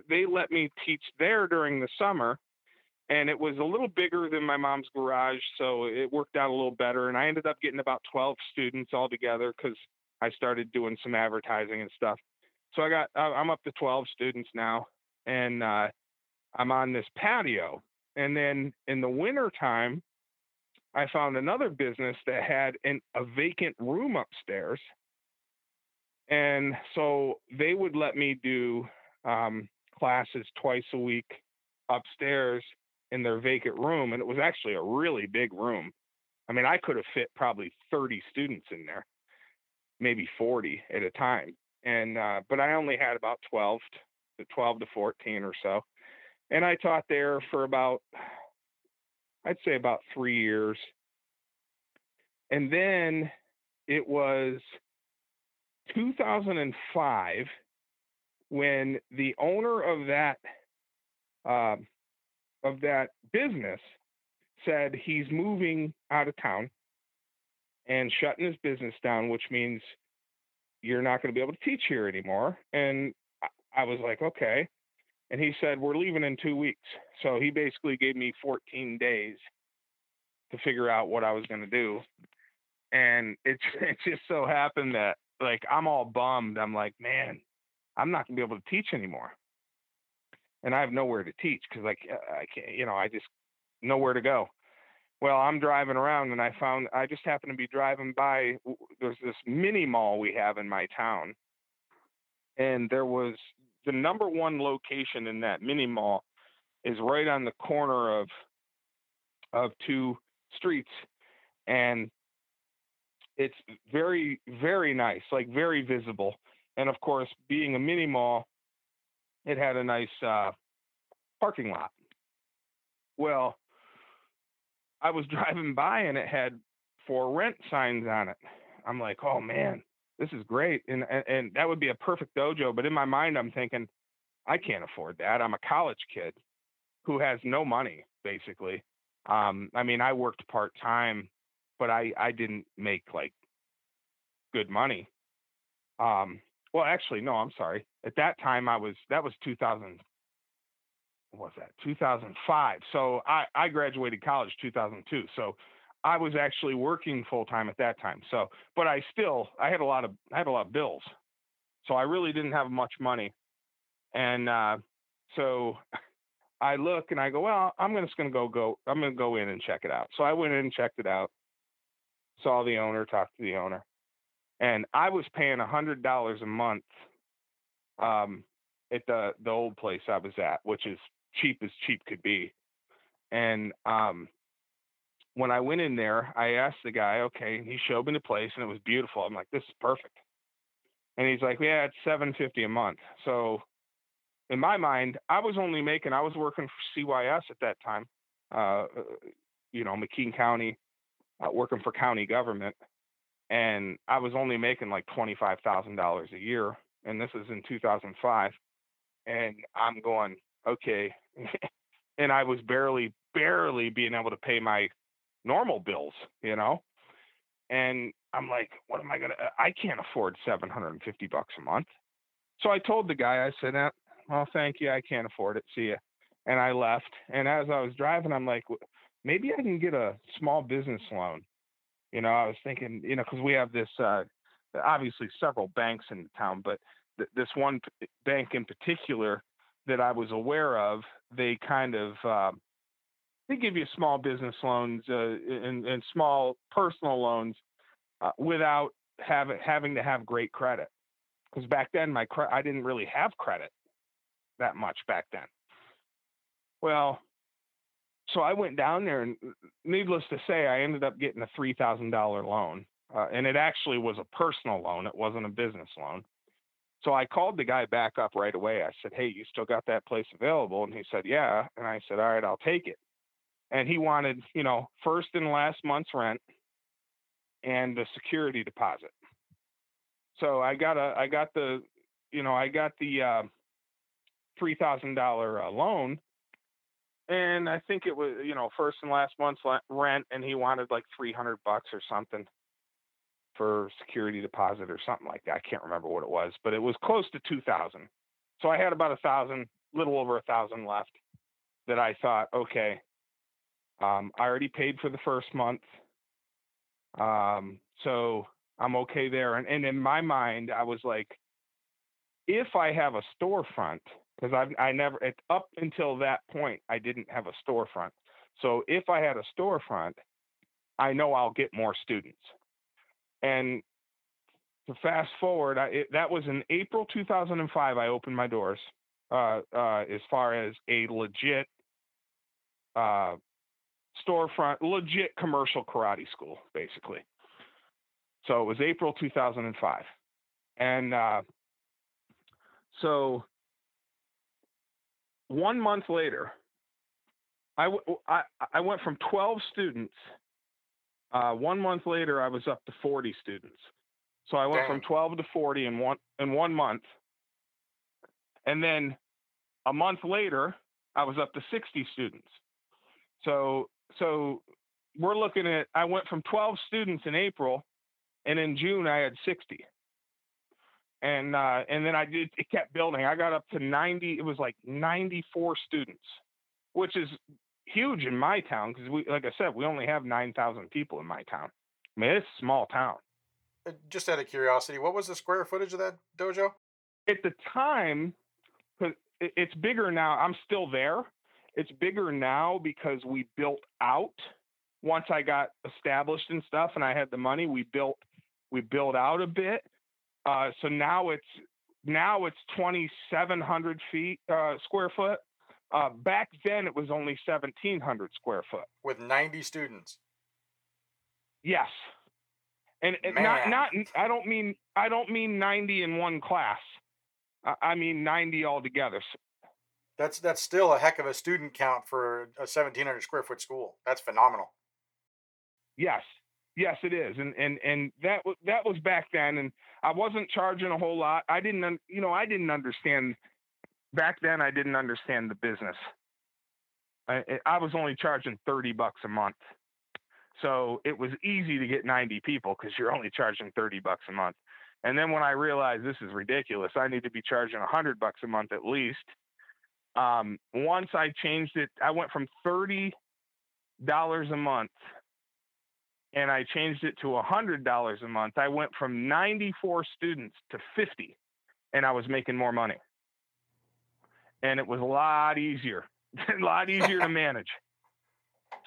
they let me teach there during the summer and it was a little bigger than my mom's garage so it worked out a little better and I ended up getting about 12 students all together cuz I started doing some advertising and stuff. So I got I'm up to 12 students now and uh, I'm on this patio and then in the winter time I found another business that had an, a vacant room upstairs. And so they would let me do um, classes twice a week upstairs in their vacant room. And it was actually a really big room. I mean, I could have fit probably 30 students in there, maybe 40 at a time. And, uh, but I only had about 12 to 12 to 14 or so. And I taught there for about I'd say about three years. And then it was 2005 when the owner of that uh, of that business said he's moving out of town and shutting his business down, which means you're not going to be able to teach here anymore. And I was like, okay. And he said, We're leaving in two weeks. So he basically gave me 14 days to figure out what I was going to do. And it, it just so happened that, like, I'm all bummed. I'm like, man, I'm not going to be able to teach anymore. And I have nowhere to teach because, like, uh, I can't, you know, I just nowhere to go. Well, I'm driving around and I found I just happened to be driving by. There's this mini mall we have in my town, and there was the number one location in that mini mall is right on the corner of of two streets. And it's very very nice like very visible. And of course being a mini mall it had a nice uh, parking lot. Well i was driving by and it had for rent signs on it. I'm like oh man this is great and, and and that would be a perfect dojo but in my mind i'm thinking i can't afford that. I'm a college kid who has no money basically. Um i mean i worked part time but i i didn't make like good money. Um well actually no i'm sorry. At that time i was that was 2000 what was that? 2005 so i i graduated college 2002 so I was actually working full time at that time. So, but I still I had a lot of I had a lot of bills, so I really didn't have much money, and uh, so I look and I go, well, I'm just gonna go go I'm gonna go in and check it out. So I went in and checked it out, saw the owner, talked to the owner, and I was paying a hundred dollars a month um, at the the old place I was at, which is cheap as cheap could be, and um, when I went in there, I asked the guy, okay, he showed me the place and it was beautiful. I'm like, this is perfect. And he's like, yeah, it's 750 a month. So in my mind, I was only making, I was working for CYS at that time, uh, you know, McKean County, uh, working for county government. And I was only making like $25,000 a year. And this is in 2005. And I'm going, okay. and I was barely, barely being able to pay my normal bills, you know? And I'm like, what am I going to, I can't afford 750 bucks a month. So I told the guy, I said, eh, well, thank you. I can't afford it. See you. And I left. And as I was driving, I'm like, maybe I can get a small business loan. You know, I was thinking, you know, because we have this, uh, obviously several banks in the town, but th- this one p- bank in particular that I was aware of, they kind of uh, they give you small business loans uh, and, and small personal loans uh, without have, having to have great credit. Because back then, my cre- I didn't really have credit that much back then. Well, so I went down there, and needless to say, I ended up getting a three thousand dollar loan, uh, and it actually was a personal loan. It wasn't a business loan. So I called the guy back up right away. I said, "Hey, you still got that place available?" And he said, "Yeah." And I said, "All right, I'll take it." And he wanted, you know, first and last month's rent and the security deposit. So I got a, I got the, you know, I got the uh, three thousand uh, loan, and I think it was, you know, first and last month's rent, and he wanted like three hundred bucks or something for security deposit or something like that. I can't remember what it was, but it was close to two thousand. So I had about a thousand, little over a thousand left. That I thought, okay, um, I already paid for the first month, um, so I'm okay there. And, and in my mind, I was like, if I have a storefront, because I've I never it, up until that point I didn't have a storefront. So if I had a storefront, I know I'll get more students. And to fast forward, I, it, that was in April 2005. I opened my doors uh, uh, as far as a legit uh, storefront, legit commercial karate school, basically. So it was April 2005, and uh, so one month later, I, w- I, I went from 12 students. Uh, one month later, I was up to 40 students. So I went Dang. from 12 to 40 in one in one month. And then a month later, I was up to 60 students. So so we're looking at I went from 12 students in April, and in June I had 60 and uh, and then I did it kept building. I got up to 90. It was like 94 students, which is huge in my town because we, like I said, we only have 9,000 people in my town. I mean, it's a small town. Uh, Just out of curiosity, what was the square footage of that dojo? At the time, it's bigger now. I'm still there. It's bigger now because we built out. Once I got established and stuff, and I had the money, we built we built out a bit. Uh, so now it's now it's 2,700 feet uh, square foot. Uh, back then it was only 1,700 square foot. With 90 students. Yes, and, and not not I don't mean I don't mean 90 in one class. I, I mean 90 altogether. That's that's still a heck of a student count for a 1,700 square foot school. That's phenomenal. Yes, yes, it is, and and and that that was back then, and I wasn't charging a whole lot. I didn't, you know, I didn't understand back then. I didn't understand the business. I, I was only charging thirty bucks a month, so it was easy to get ninety people because you're only charging thirty bucks a month. And then when I realized this is ridiculous, I need to be charging a hundred bucks a month at least. Um, once I changed it, I went from thirty dollars a month and I changed it to $100 a month, I went from 94 students to 50 and I was making more money. And it was a lot easier, a lot easier to manage.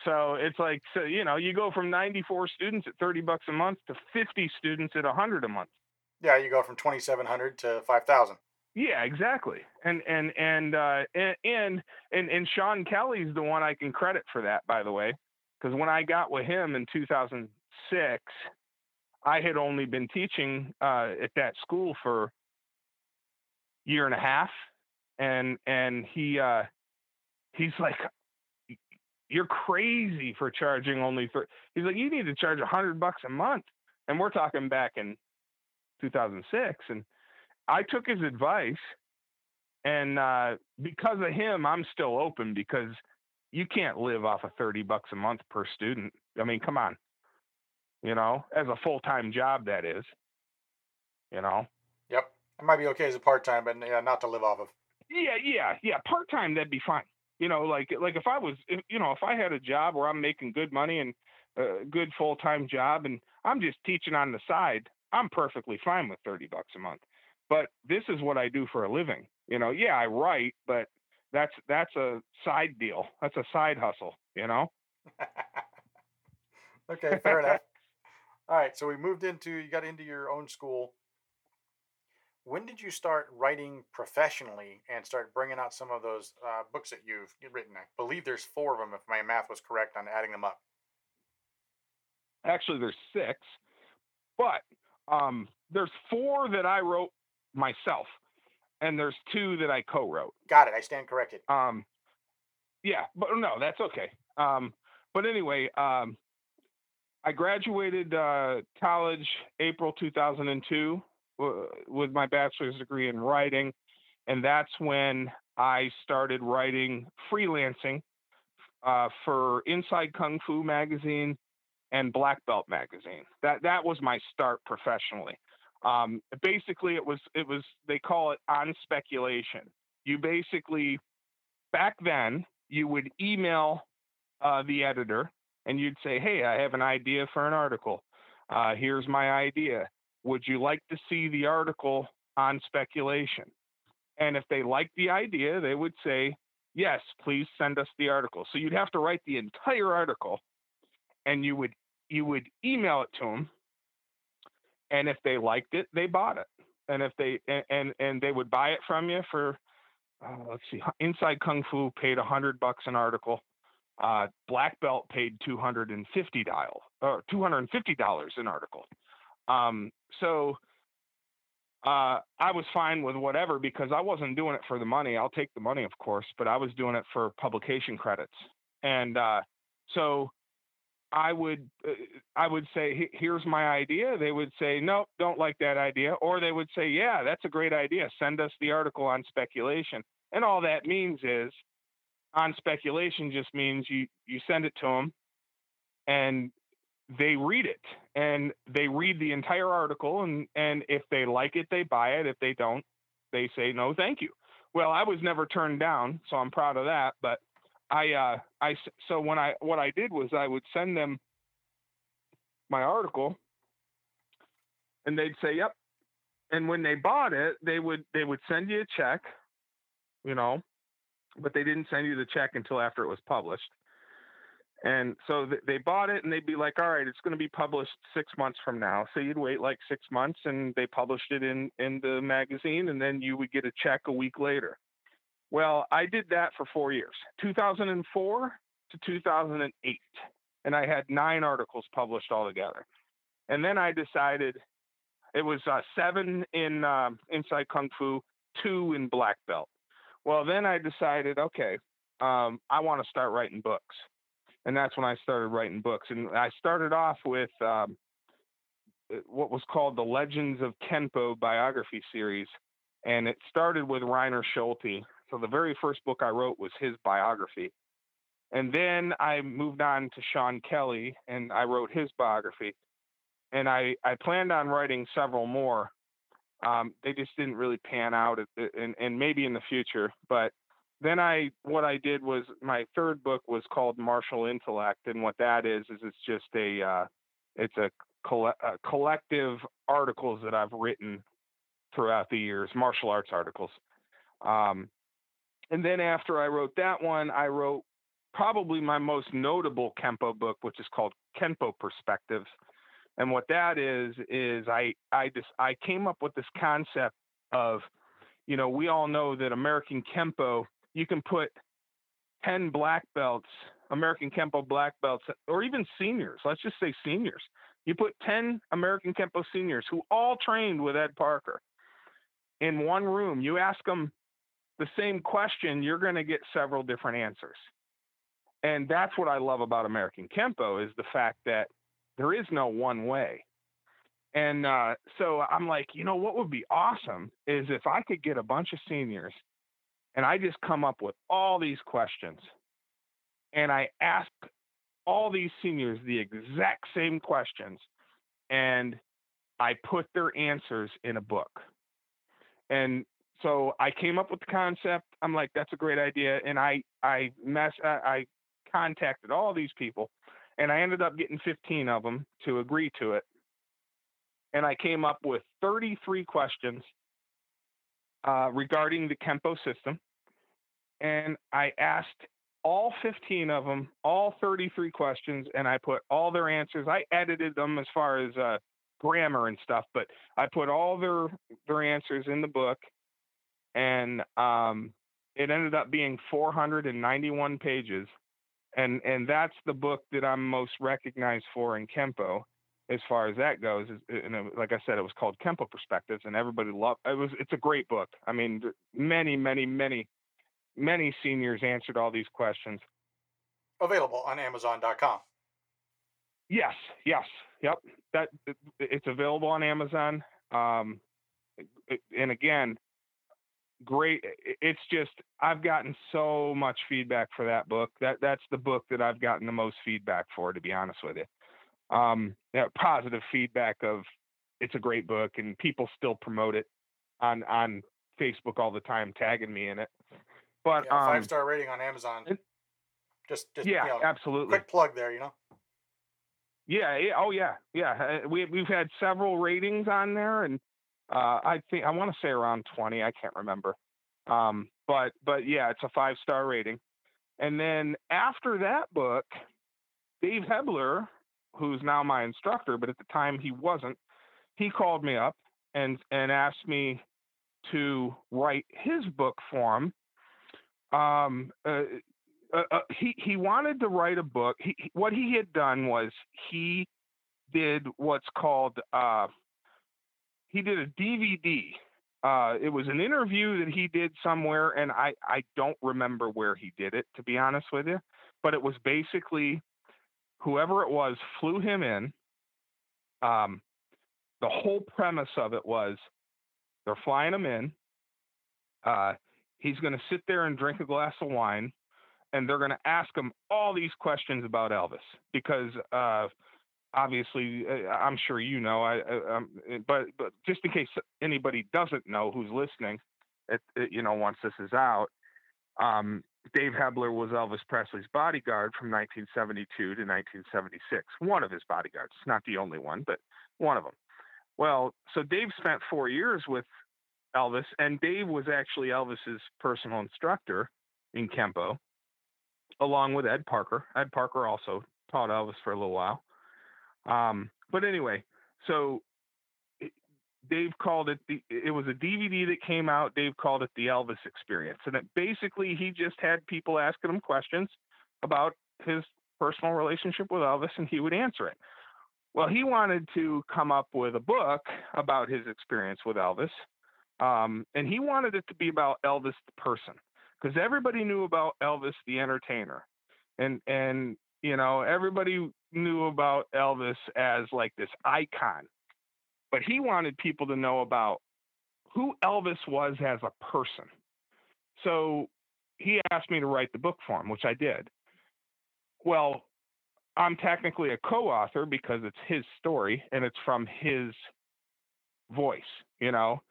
So it's like, so, you know, you go from 94 students at 30 bucks a month to 50 students at 100 a month. Yeah, you go from 2,700 to 5,000. Yeah, exactly. And and and uh, and and and Sean Kelly's the one I can credit for that, by the way, because when I got with him in 2006, I had only been teaching uh, at that school for year and a half, and and he uh, he's like, "You're crazy for charging only for." He's like, "You need to charge a hundred bucks a month," and we're talking back in 2006, and I took his advice, and uh, because of him, I'm still open because you can't live off of 30 bucks a month per student. I mean, come on, you know, as a full time job, that is, you know. Yep. It might be okay as a part time, but yeah, not to live off of. Yeah, yeah, yeah. Part time, that'd be fine. You know, like like if I was, if, you know, if I had a job where I'm making good money and a good full time job, and I'm just teaching on the side, I'm perfectly fine with 30 bucks a month. But this is what I do for a living. You know, yeah, I write, but that's that's a side deal. That's a side hustle, you know? okay, fair enough. All right, so we moved into you got into your own school. When did you start writing professionally and start bringing out some of those uh, books that you've written? I believe there's four of them, if my math was correct on adding them up. Actually, there's six, but um, there's four that I wrote myself, and there's two that I co-wrote. Got it. I stand corrected. Um, yeah, but no, that's okay. Um, but anyway, um, I graduated uh, college April 2002 uh, with my bachelor's degree in writing, and that's when I started writing freelancing uh, for Inside Kung Fu magazine and Black Belt magazine. That that was my start professionally. Um, basically, it was it was they call it on speculation. You basically back then you would email uh, the editor and you'd say, "Hey, I have an idea for an article. Uh, here's my idea. Would you like to see the article on speculation?" And if they liked the idea, they would say, "Yes, please send us the article." So you'd have to write the entire article, and you would you would email it to them and if they liked it, they bought it. And if they and and, and they would buy it from you for uh, let's see, Inside Kung Fu paid a hundred bucks an article. Uh, Black Belt paid two hundred and fifty dial or two hundred and fifty dollars an article. Um, so uh, I was fine with whatever because I wasn't doing it for the money. I'll take the money, of course, but I was doing it for publication credits. And uh, so I would uh, I would say here's my idea. They would say no, don't like that idea, or they would say yeah, that's a great idea. Send us the article on speculation. And all that means is on speculation just means you you send it to them and they read it and they read the entire article and and if they like it they buy it if they don't they say no thank you well i was never turned down so i'm proud of that but I uh I so when I what I did was I would send them my article and they'd say yep. And when they bought it they would they would send you a check you know but they didn't send you the check until after it was published. And so th- they bought it and they'd be like all right it's going to be published 6 months from now. So you'd wait like 6 months and they published it in in the magazine and then you would get a check a week later well, I did that for four years, 2004 to 2008. And I had nine articles published altogether. And then I decided it was uh, seven in uh, Inside Kung Fu, two in Black Belt. Well, then I decided, okay, um, I want to start writing books. And that's when I started writing books. And I started off with um, what was called the Legends of Kenpo biography series. And it started with Reiner Schulte, so the very first book I wrote was his biography. And then I moved on to Sean Kelly and I wrote his biography. And I, I planned on writing several more. Um, they just didn't really pan out, and, and maybe in the future. But then I, what I did was my third book was called Martial Intellect, and what that is is it's just a, uh, it's a, coll- a collective articles that I've written throughout the years, martial arts articles. Um, and then after I wrote that one, I wrote probably my most notable Kenpo book, which is called Kenpo Perspectives. And what that is is I I just I came up with this concept of, you know, we all know that American Kenpo, you can put 10 black belts, American Kenpo black belts, or even seniors, let's just say seniors. You put 10 American Kenpo seniors who all trained with Ed Parker in one room. You ask them the same question, you're going to get several different answers. And that's what I love about American Kenpo is the fact that there is no one way. And uh, so I'm like, you know, what would be awesome is if I could get a bunch of seniors and I just come up with all these questions and I ask all these seniors the exact same questions and I put their answers in a book. And so I came up with the concept. I'm like, that's a great idea, and I I mess I, I contacted all these people, and I ended up getting 15 of them to agree to it. And I came up with 33 questions uh, regarding the Kenpo system. And I asked all 15 of them, all 33 questions, and I put all their answers. I edited them as far as uh, grammar and stuff, but I put all their their answers in the book, and um, it ended up being 491 pages, and and that's the book that I'm most recognized for in Kenpo, as far as that goes. And it, like I said, it was called Kenpo Perspectives, and everybody loved it. Was it's a great book. I mean, many, many, many, many seniors answered all these questions. Available on Amazon.com. Yes, yes, yep. That it's available on Amazon. Um, and again, great. It's just I've gotten so much feedback for that book. That that's the book that I've gotten the most feedback for, to be honest with you. Um, yeah, positive feedback of it's a great book, and people still promote it on on Facebook all the time, tagging me in it. But yeah, five um, star rating on Amazon. It, just, just yeah, you know, absolutely. Quick plug there, you know. Yeah, yeah, oh yeah, yeah. Uh, we we've had several ratings on there, and uh, I think I want to say around 20. I can't remember. Um, but but yeah, it's a five star rating. And then after that book, Dave Hebler, who's now my instructor, but at the time he wasn't, he called me up and and asked me to write his book for him. Um, uh, uh, uh, he he wanted to write a book. He, what he had done was he did what's called uh, he did a DVD. Uh, it was an interview that he did somewhere, and I, I don't remember where he did it, to be honest with you. But it was basically whoever it was flew him in. Um, the whole premise of it was they're flying him in. Uh, he's going to sit there and drink a glass of wine, and they're going to ask him all these questions about Elvis because uh, obviously uh, i'm sure you know I, I um, eh, but but just in case anybody doesn't know who's listening it, it, you know once this is out um, dave hebler was elvis presley's bodyguard from 1972 to 1976 one of his bodyguards not the only one but one of them well so dave spent four years with elvis and dave was actually elvis's personal instructor in kenpo along with ed parker. Ed parker also taught elvis for a little while um, but anyway, so Dave called it the. It was a DVD that came out. Dave called it the Elvis Experience, and it basically he just had people asking him questions about his personal relationship with Elvis, and he would answer it. Well, he wanted to come up with a book about his experience with Elvis, um, and he wanted it to be about Elvis the person, because everybody knew about Elvis the entertainer, and and you know everybody knew about Elvis as like this icon, but he wanted people to know about who Elvis was as a person. So he asked me to write the book for him, which I did. Well, I'm technically a co author because it's his story and it's from his voice, you know.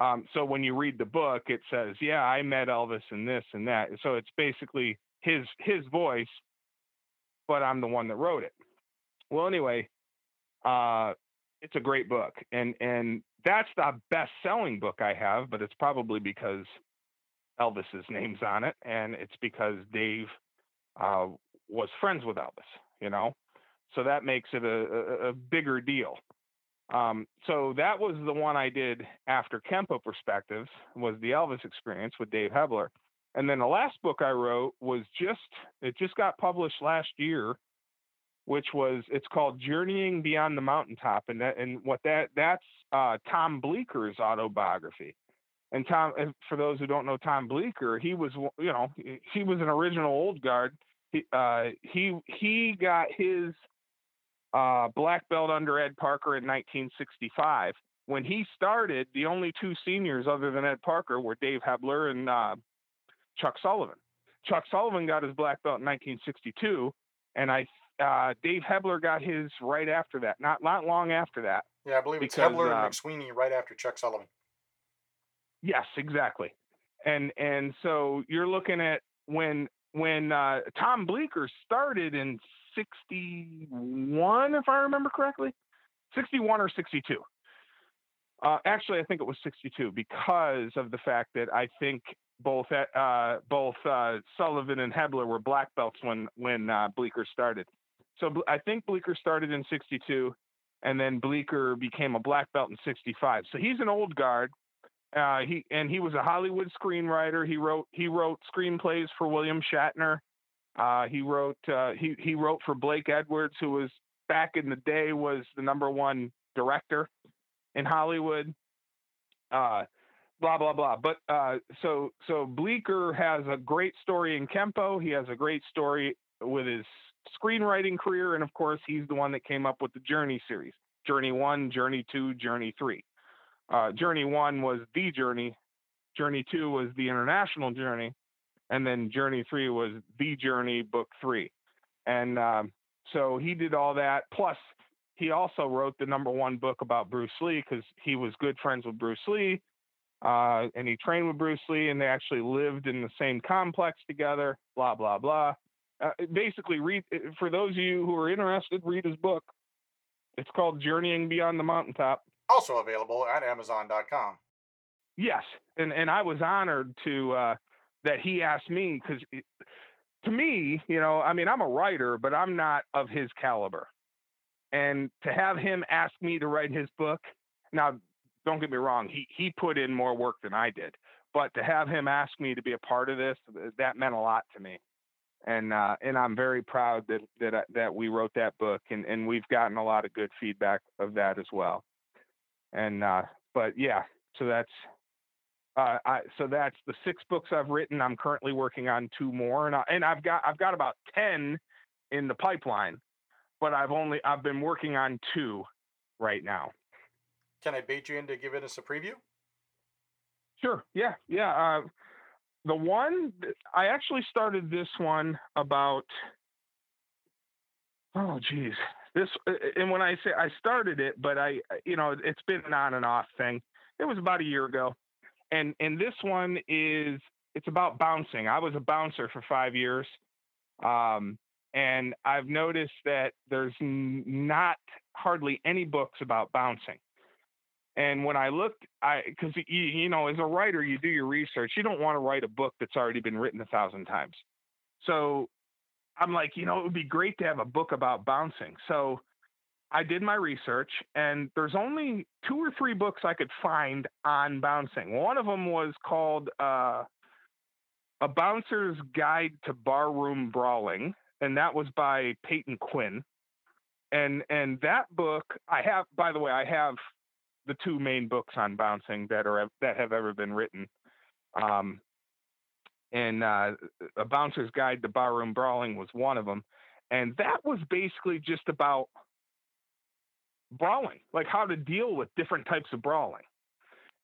Um, so when you read the book, it says, "Yeah, I met Elvis and this and that." So it's basically his his voice, but I'm the one that wrote it. Well, anyway, uh, it's a great book, and and that's the best selling book I have, but it's probably because Elvis's name's on it, and it's because Dave uh, was friends with Elvis, you know, so that makes it a, a, a bigger deal. Um, so that was the one I did after Kenpo Perspectives was the Elvis Experience with Dave Hebler, and then the last book I wrote was just it just got published last year which was it's called Journeying Beyond the Mountaintop, and that and what that that's uh, Tom Bleecker's autobiography. And Tom, for those who don't know Tom Bleecker, he was you know he was an original old guard. He uh, he he got his uh, black belt under Ed Parker in 1965. When he started, the only two seniors other than Ed Parker were Dave Hebler and uh, Chuck Sullivan. Chuck Sullivan got his black belt in 1962, and I uh, Dave Hebler got his right after that, not not long after that. Yeah, I believe because, it's Hebler uh, and McSweeney right after Chuck Sullivan. Yes, exactly. And and so you're looking at when when uh, Tom Bleecker started in '61, if I remember correctly, '61 or '62. Uh, actually, I think it was 62 because of the fact that I think both uh, both uh, Sullivan and Hebler were black belts when when uh, Bleecker started. So I think Bleecker started in 62, and then Bleecker became a black belt in 65. So he's an old guard. Uh, he and he was a Hollywood screenwriter. He wrote he wrote screenplays for William Shatner. Uh, he wrote uh, he he wrote for Blake Edwards, who was back in the day was the number one director in Hollywood. Uh, blah blah blah. But uh, so so Bleecker has a great story in Kenpo. He has a great story with his screenwriting career, and of course, he's the one that came up with the Journey series: Journey One, Journey Two, Journey Three. Uh, journey One was the Journey. Journey Two was the International Journey, and then Journey Three was the Journey Book Three. And um, so he did all that. Plus, he also wrote the number one book about Bruce Lee because he was good friends with Bruce Lee. Uh, and he trained with Bruce Lee, and they actually lived in the same complex together. Blah blah blah. Uh, basically, read for those of you who are interested, read his book. It's called Journeying Beyond the Mountaintop. Also available at Amazon.com. Yes, and and I was honored to uh, that he asked me because to me, you know, I mean, I'm a writer, but I'm not of his caliber. And to have him ask me to write his book, now, don't get me wrong, he, he put in more work than I did. But to have him ask me to be a part of this, that meant a lot to me. And uh, and I'm very proud that that that we wrote that book, and, and we've gotten a lot of good feedback of that as well. And uh, but yeah, so that's uh, I, so that's the six books I've written. I'm currently working on two more, and I, and I've got I've got about ten in the pipeline, but I've only I've been working on two right now. Can I bait you into giving us a preview? Sure. Yeah. Yeah. Uh, the one I actually started this one about. Oh, geez. This and when I say I started it, but I, you know, it's been an on and off thing. It was about a year ago and and this one is it's about bouncing. I was a bouncer for five years, um, and I've noticed that there's not hardly any books about bouncing. And when I looked, I because you, you know, as a writer, you do your research. You don't want to write a book that's already been written a thousand times. So I'm like, you know, it would be great to have a book about bouncing. So I did my research, and there's only two or three books I could find on bouncing. One of them was called uh, A Bouncer's Guide to Barroom Brawling, and that was by Peyton Quinn. And and that book, I have. By the way, I have the two main books on bouncing that are that have ever been written. Um, and uh, A Bouncer's Guide to Barroom Brawling was one of them, and that was basically just about brawling, like how to deal with different types of brawling.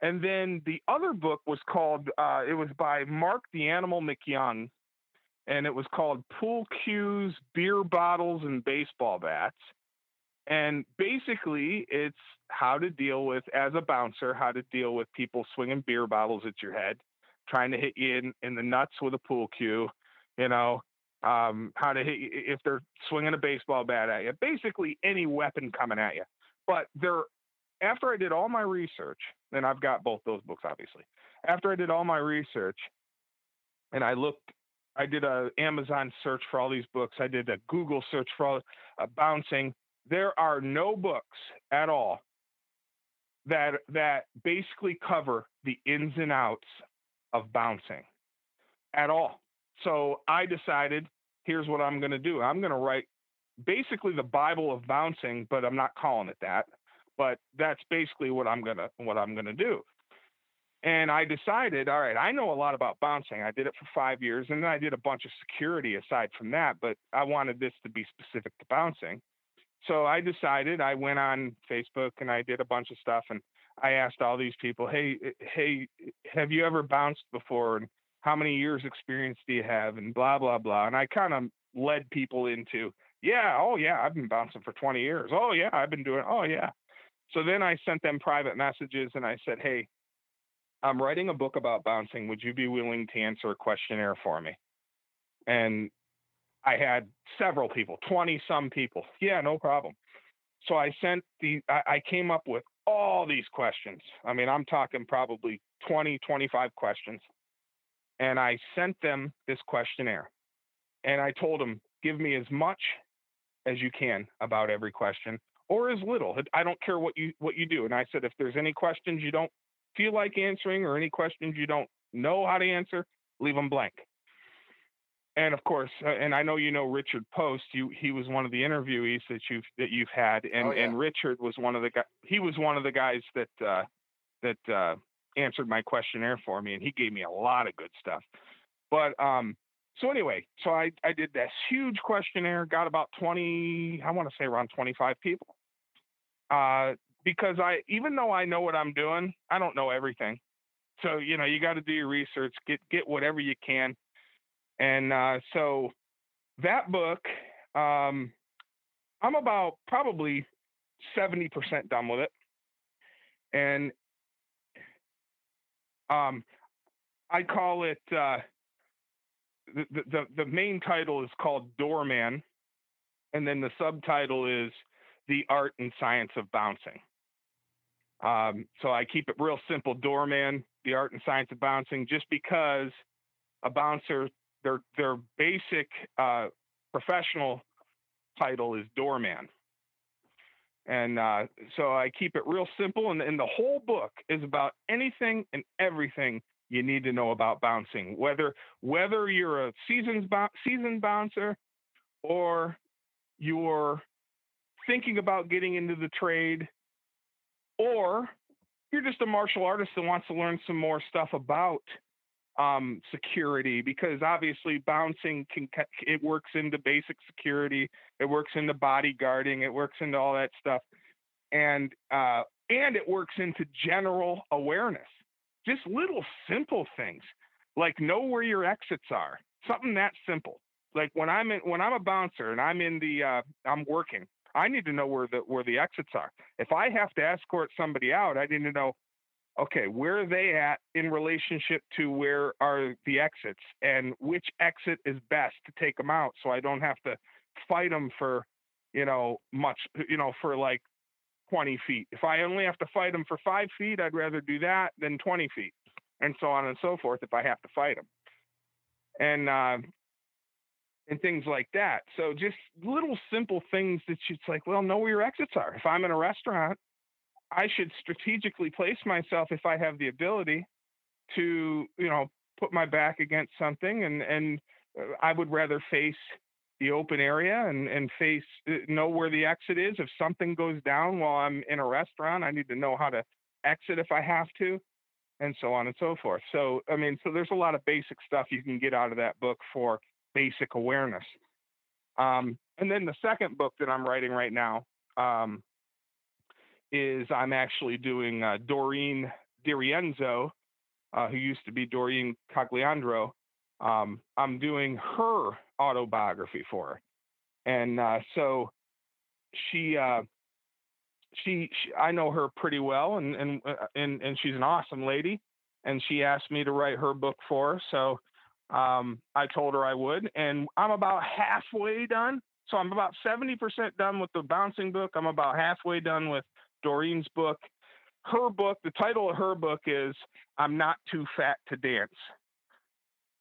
And then the other book was called, uh, it was by Marc the Animal MacYoung, and it was called Pool Cues, Beer Bottles, and Baseball Bats. And basically, it's how to deal with, as a bouncer, how to deal with people swinging beer bottles at your head, trying to hit you in, in the nuts with a pool cue, you know, um, how to hit you if they're swinging a baseball bat at you. Basically, any weapon coming at you. But there, after I did all my research, and I've got both those books, obviously. After I did all my research, and I looked, I did a Amazon search for all these books. I did a Google search for all uh, bouncing. There are no books at all that that basically cover the ins and outs of bouncing at all. So I decided, here's what I'm going to do. I'm going to write basically the Bible of bouncing, but I'm not calling it that. But that's basically what I'm gonna what I'm gonna do. And I decided, all right, I know a lot about bouncing. I did it for five years, and then I did a bunch of security aside from that. But I wanted this to be specific to bouncing. So I decided I went on Facebook and I did a bunch of stuff, and I asked all these people, hey, eh, hey, have you ever bounced before? And how many years experience do you have? And blah blah blah. And I kind of led people into yeah, oh yeah, I've been bouncing for 20 years. Oh yeah, I've been doing. Oh yeah. So then I sent them private messages and I said, hey, I'm writing a book about bouncing. Would you be willing to answer a questionnaire for me? And I had several people, 20 some people. Yeah, no problem. So I sent the, I, I came up with all these questions. I mean, I'm talking probably 20, 25 questions. And I sent them this questionnaire. And I told them, give me as much as you can about every question or as little. I don't care what you what you do. And I said if there's any questions you don't feel like answering or any questions you don't know how to answer, leave them blank. And of course, uh, and I know you know Richard Post. You he was one of the interviewees that you've that you've had, and Oh, yeah. and Richard was one of the guys. He was one of the guys that uh, that uh, answered my questionnaire for me, and he gave me a lot of good stuff. But um, so anyway, so I I did this huge questionnaire, got about twenty, I want to say around twenty five people. Uh, because I even though I know what I'm doing, I don't know everything. So you know, you got to do your research, get get whatever you can, and uh, so that book, um, I'm about probably seventy percent done with it, and um, I call it uh, the, the the main title is called Doorman, and then the subtitle is The Art and Science of Bouncing. Um, so I keep it real simple, Doorman, The Art and Science of Bouncing, just because a bouncer, their their basic uh, professional title is Doorman. And uh, so I keep it real simple, and, and the whole book is about anything and everything you need to know about bouncing, whether whether you're a seasoned bouncer or you're thinking about getting into the trade, or you're just a martial artist that wants to learn some more stuff about um, security, because obviously bouncing can it works into basic security, it works into bodyguarding, it works into all that stuff, and uh, and it works into general awareness. Just little simple things like know where your exits are something that simple. Like when i'm in when i'm a bouncer and i'm in the uh, i'm working i need to know where the where the exits are. If i have to escort somebody out i need to know okay where are they at in relationship to where are the exits and which exit is best to take them out so i don't have to fight them for you know much you know for like 20 feet. If I only have to fight them for five feet, I'd rather do that than 20 feet, and so on and so forth. If I have to fight them, and uh, and things like that. So just little simple things that it's like, well, know where your exits are. If I'm in a restaurant, I should strategically place myself if I have the ability to, you know, put my back against something, and and uh, I would rather face the open area and and face uh, know where the exit is. If something goes down while i'm in a restaurant i need to know how to exit if i have to and so on and so forth. So i mean so there's a lot of basic stuff you can get out of that book for basic awareness. Um, and then the second book that i'm writing right now um, is i'm actually doing uh, doreen dirienzo uh, who used to be doreen cagliandro um, i'm doing her autobiography for her. And uh, so she, uh, she, she, I know her pretty well, and and uh, and and she's an awesome lady. And she asked me to write her book for her, so um, I told her I would. And I'm about halfway done. So I'm about 70% done with the bouncing book. I'm about halfway done with Doreen's book. Her book, the title of her book is "I'm Not Too Fat to Dance."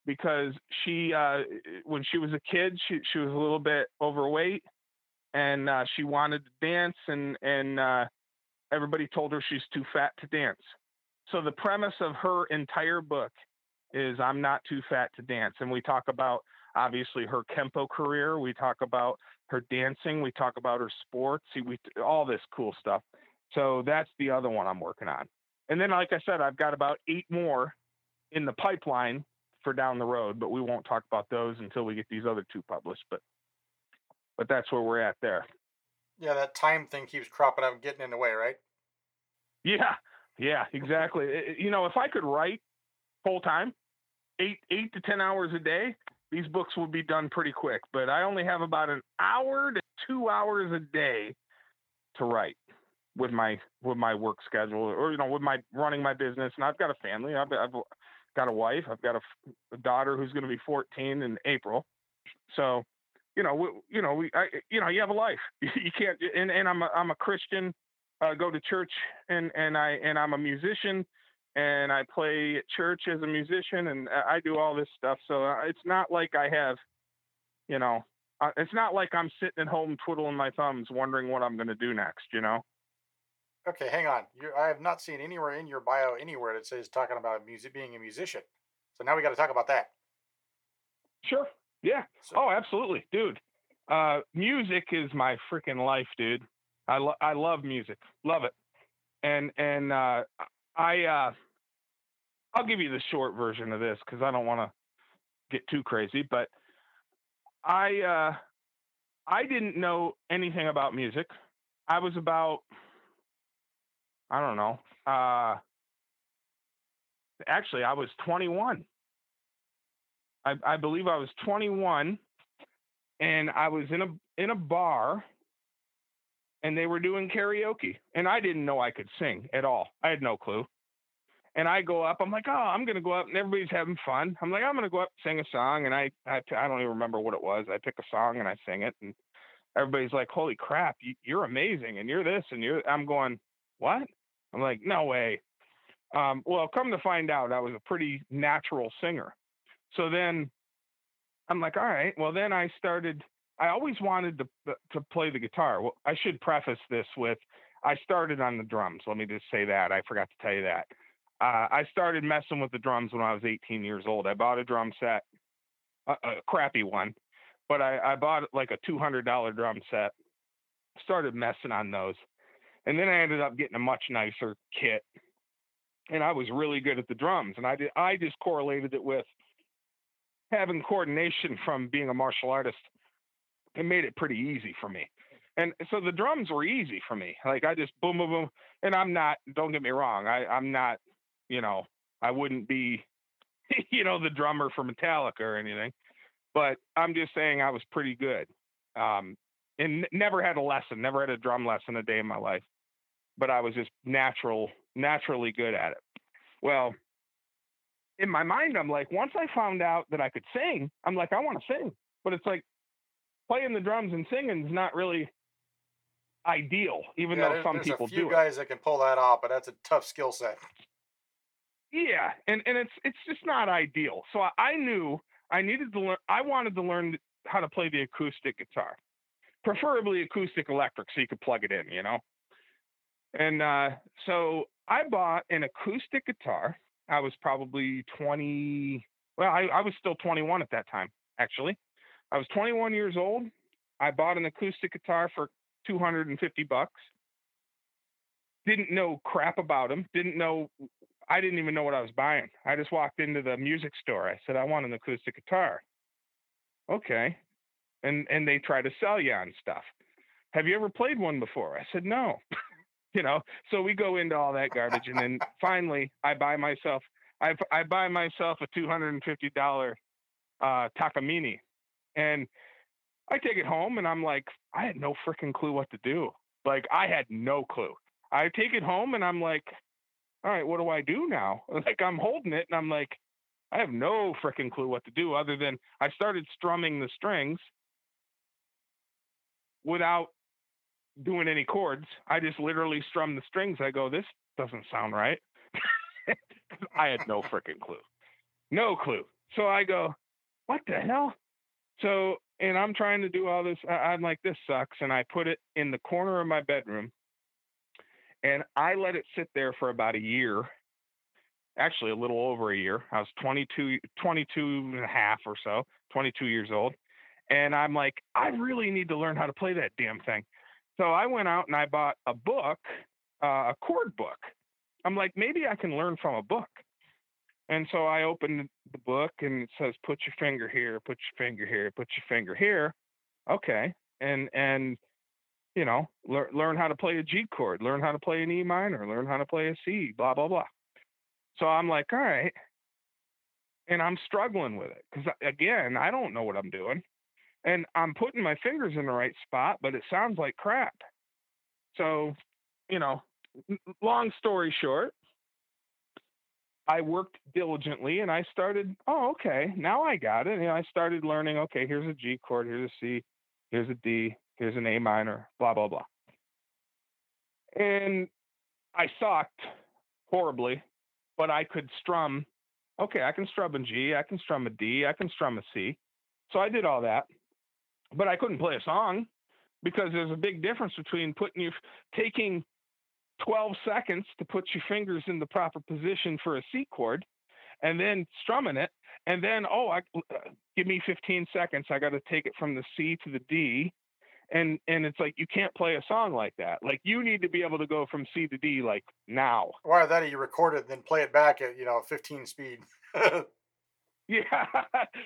because she uh, when she was a kid she she was a little bit overweight and uh, she wanted to dance and and uh, everybody told her she's too fat to dance. So the premise of her entire book is I'm not too fat to dance and we talk about obviously her kenpo career, we talk about her dancing, we talk about her sports, we all this cool stuff. So that's the other one I'm working on. And then like I said I've got about 8 more in the pipeline for down the road, but we won't talk about those until we get these other two published. But but that's where we're at there. Yeah, that time thing keeps cropping up, and getting in the way, right? Yeah, yeah, exactly. You know, if I could write full time, eight eight to ten hours a day, these books would be done pretty quick. But I only have about an hour to two hours a day to write with my with my work schedule, or you know, with my running my business. And I've got a family. I've, I've got a wife. I've got a daughter who's going to be 14 in April. So, you know, we, you know, we, I, you know, you have a life. You can't, and, and I'm a, I'm a Christian uh, go to church and and I and I'm a musician and I play at church as a musician and I do all this stuff. So uh, it's not like I have, you know, uh, it's not like I'm sitting at home twiddling my thumbs wondering what I'm going to do next, you know. Okay, hang on. you I have not seen anywhere in your bio anywhere that says talking about music being a musician. So now we got to talk about that. Sure. Yeah. So, Oh, absolutely, dude. Uh, music is my freaking life, dude. I lo- I love music, love it, and and uh, I uh, I'll give you the short version of this because I don't want to get too crazy, but I uh, I didn't know anything about music. I was about I don't know. Uh, actually, I was 21. I, I believe I was 21, and I was in a in a bar, and they were doing karaoke, and I didn't know I could sing at all. I had no clue. And I go up. I'm like, oh, I'm gonna go up, and everybody's having fun. I'm like, I'm gonna go up, and sing a song, and I I, I don't even remember what it was. I pick a song and I sing it, and everybody's like, holy crap, you, you're amazing, and you're this, and you're. I'm going, what? I'm like, no way. Um, well, come to find out, I was a pretty natural singer. So then I'm like, all right. Well, then I started. I always wanted to uh, to play the guitar. Well, I should preface this with, I started on the drums. Let me just say that I forgot to tell you that. Uh, I started messing with the drums when I was 18 years old. I bought a drum set, a, a crappy one, but I, I bought like a $200 drum set. Started messing on those, and then I ended up getting a much nicer kit. And I was really good at the drums, and I did. I just correlated it with having coordination from being a martial artist. It made it pretty easy for me. And so the drums were easy for me. Like I just boom, boom, boom. And I'm not, don't get me wrong. I, I'm not, you know, I wouldn't be, you know, the drummer for Metallica or anything, but I'm just saying I was pretty good. Um, and never had a lesson, never had a drum lesson a day in my life, but I was just natural, naturally good at it. Well, in my mind, I'm like, once I found out that I could sing, I'm like, I want to sing. But it's like playing the drums and singing is not really ideal, even yeah, though there's, some there's people a few do it. guys that can pull that off, but that's a tough skill set. Yeah, and and it's it's just not ideal. So I, I knew I needed to learn. I wanted to learn how to play the acoustic guitar, preferably acoustic electric, so you could plug it in, you know. And uh, so I bought an acoustic guitar. I was probably 20. Well, I, I was still 21 at that time, actually. I was 21 years old. I bought an acoustic guitar for 250 bucks. Didn't know crap about them. Didn't know. I didn't even know what I was buying. I just walked into the music store. I said, I want an acoustic guitar. Okay. And and they try to sell you on stuff. Have you ever played one before? I said, no. you know, so we go into all that garbage. And then finally I buy myself, I, I buy myself a $250 uh, Takamine. And I take it home and I'm like, I had no freaking clue what to do. Like I had no clue. I take it home and I'm like, all right, what do I do now? Like I'm holding it and I'm like, I have no freaking clue what to do other than I started strumming the strings without doing any chords. I just literally strum the strings. I go, this doesn't sound right. I had no freaking clue. No clue. So I go, what the hell? So, and I'm trying to do all this. I, I'm like, this sucks. And I put it in the corner of my bedroom and I let it sit there for about a year. Actually, a little over a year. I was 22, 22 and a half or so, 22 years old. And I'm like, I really need to learn how to play that damn thing. So I went out and I bought a book, uh, a chord book. I'm like, maybe I can learn from a book. And so I opened the book and it says, put your finger here, put your finger here, put your finger here. Okay. And, and, you know, learn, learn how to play a G chord, learn how to play an E minor, learn how to play a C, blah, blah, blah. So I'm like, all right. And I'm struggling with it because, again, I don't know what I'm doing. And I'm putting my fingers in the right spot, but it sounds like crap. So, you know, long story short, I worked diligently and I started, oh, okay, now I got it. And I started learning, okay, here's a G chord, here's a C, here's a D, here's an A minor, blah, blah, blah. and I sucked horribly, but I could strum. Okay, I can strum a G, I can strum a D, I can strum a C. So I did all that, but I couldn't play a song because there's a big difference between putting you taking 12 seconds to put your fingers in the proper position for a C chord and then strumming it and then oh I uh, give me 15 seconds I got to take it from the C to the D. And and it's like you can't play a song like that. Like you need to be able to go from c to d like now. Why that you record it then play it back at you know 15 speed yeah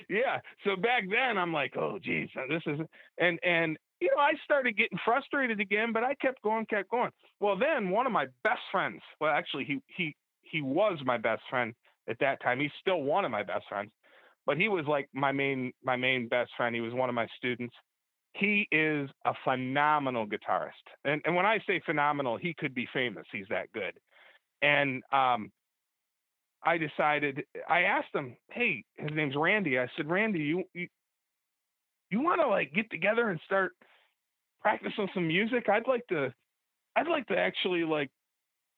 yeah so back then i'm like oh geez this is and and you know i started getting frustrated again but i kept going kept going well then one of my best friends well actually he he he was my best friend at that time he's still one of my best friends but he was like my main my main best friend he was one of my students he is a phenomenal guitarist. And, and when I say phenomenal, he could be famous. He's that good. And um, I decided, I asked him, hey, his name's Randy. I said, Randy, you, you, you want to like get together and start practicing some music? I'd like to, I'd like to actually like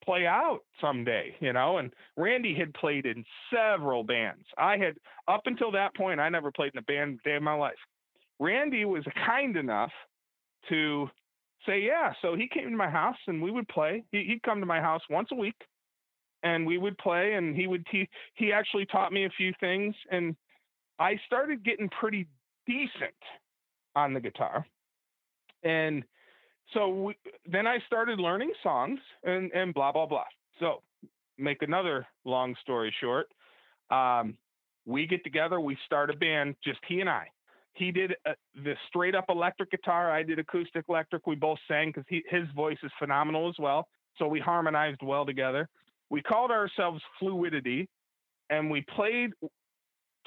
play out someday, you know. And Randy had played in several bands. I had up until that point, I never played in a band day of my life. Randy was kind enough to say, yeah. So he came to my house and we would play. He, would come to my house once a week and we would play and he would te- he actually taught me a few things and I started getting pretty decent on the guitar. And so we, then I started learning songs and, and blah, blah, blah. So make another long story short. Um, we get together, we start a band, just he and I he did uh, the straight up electric guitar. I did acoustic electric. We both sang because his voice is phenomenal as well. So we harmonized well together. We called ourselves Fluidity, and we played.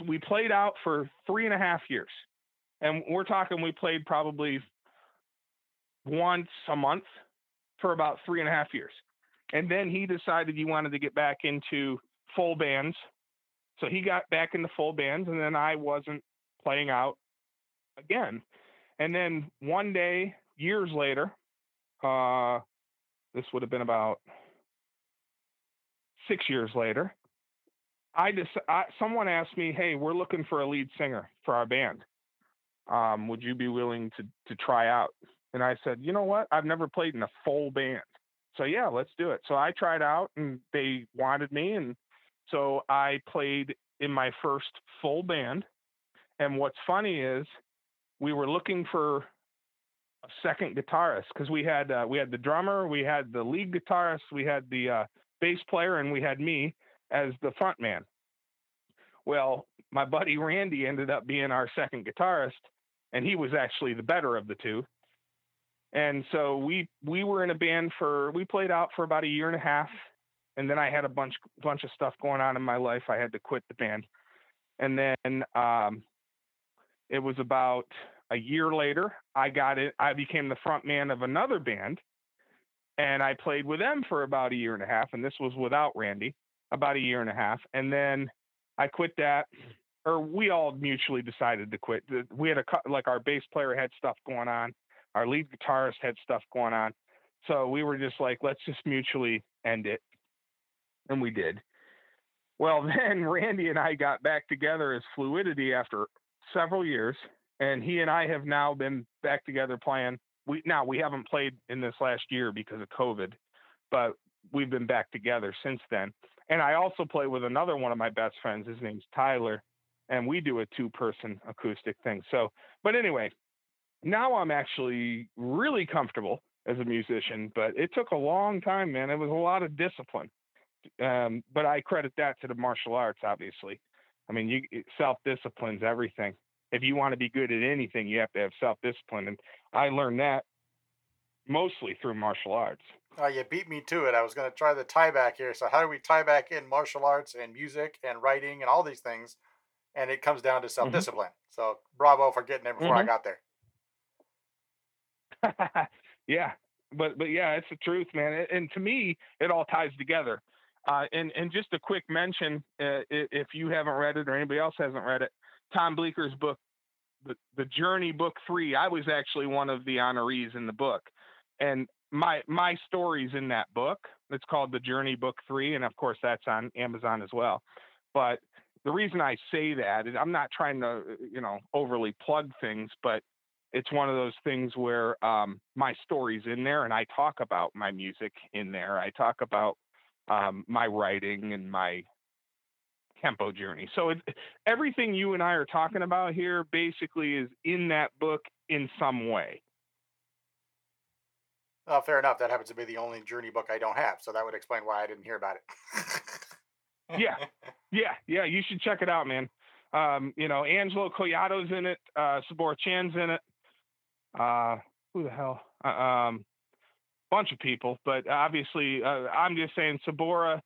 We played out for three and a half years, and we're talking. We played probably once a month for about three and a half years, and then he decided he wanted to get back into full bands. So he got back into full bands, and then I wasn't playing out again. And then one day, years later, uh, this would have been about six years later, I just I, someone asked me, "Hey, we're looking for a lead singer for our band. Um, would you be willing to to try out?" And I said, "You know what? I've never played in a full band, so yeah, let's do it." So I tried out, and they wanted me, and so I played in my first full band. And what's funny is we were looking for a second guitarist because we had uh, we had the drummer, we had the lead guitarist, we had the uh, bass player, and we had me as the front man. Well, my buddy Randy ended up being our second guitarist, and he was actually the better of the two. And so we we were in a band for we played out for about a year and a half, and then I had a bunch bunch of stuff going on in my life. I had to quit the band, and then um, it was about a year later, I got it. I became the front man of another band, and I played with them for about a year and a half. And this was without Randy, about a year and a half. And then I quit that, or we all mutually decided to quit. We had a like our bass player had stuff going on, our lead guitarist had stuff going on, so we were just like, let's just mutually end it, and we did. Well, then Randy and I got back together as Fluidity after several years, and he and I have now been back together playing. We now we haven't played in this last year because of COVID, but we've been back together since then. And I also play with another one of my best friends. His name's Tyler, and we do a two-person acoustic thing. So, but anyway, now I'm actually really comfortable as a musician, but it took a long time, man. It was a lot of discipline. Um, but I credit that to the martial arts, obviously. I mean, you self discipline's everything if you want to be good at anything, you have to have self discipline. And I learned that mostly through martial arts. Oh, you beat me to it. I was going to try the tie back here. So, how do we tie back in martial arts and music and writing and all these things? And it comes down to self discipline. Mm-hmm. So, bravo for getting there before mm-hmm. I got there. yeah, but but yeah, it's the truth, man. And to me, it all ties together. Uh, and and just a quick mention, uh, if you haven't read it or anybody else hasn't read it, Tom Bleecker's book, the, the Journey Book Three, I was actually one of the honorees in the book. And my my stories in that book. It's called The Journey Book Three, and of course that's on Amazon as well. But the reason I say that is I'm not trying to you know overly plug things, but it's one of those things where um, my story's in there, and I talk about my music in there. I talk about um, my writing and my Kenpo journey. So it, everything you and I are talking about here basically is in that book in some way. Well, fair enough. That happens to be the only journey book I don't have, so that would explain why I didn't hear about it. yeah, yeah, yeah. You should check it out, man. Um, you know, Angelo Collato's in it. Uh, Sabor Chan's in it. Uh, who the hell? Uh, um, bunch of people, but obviously, uh, I'm just saying Sabora,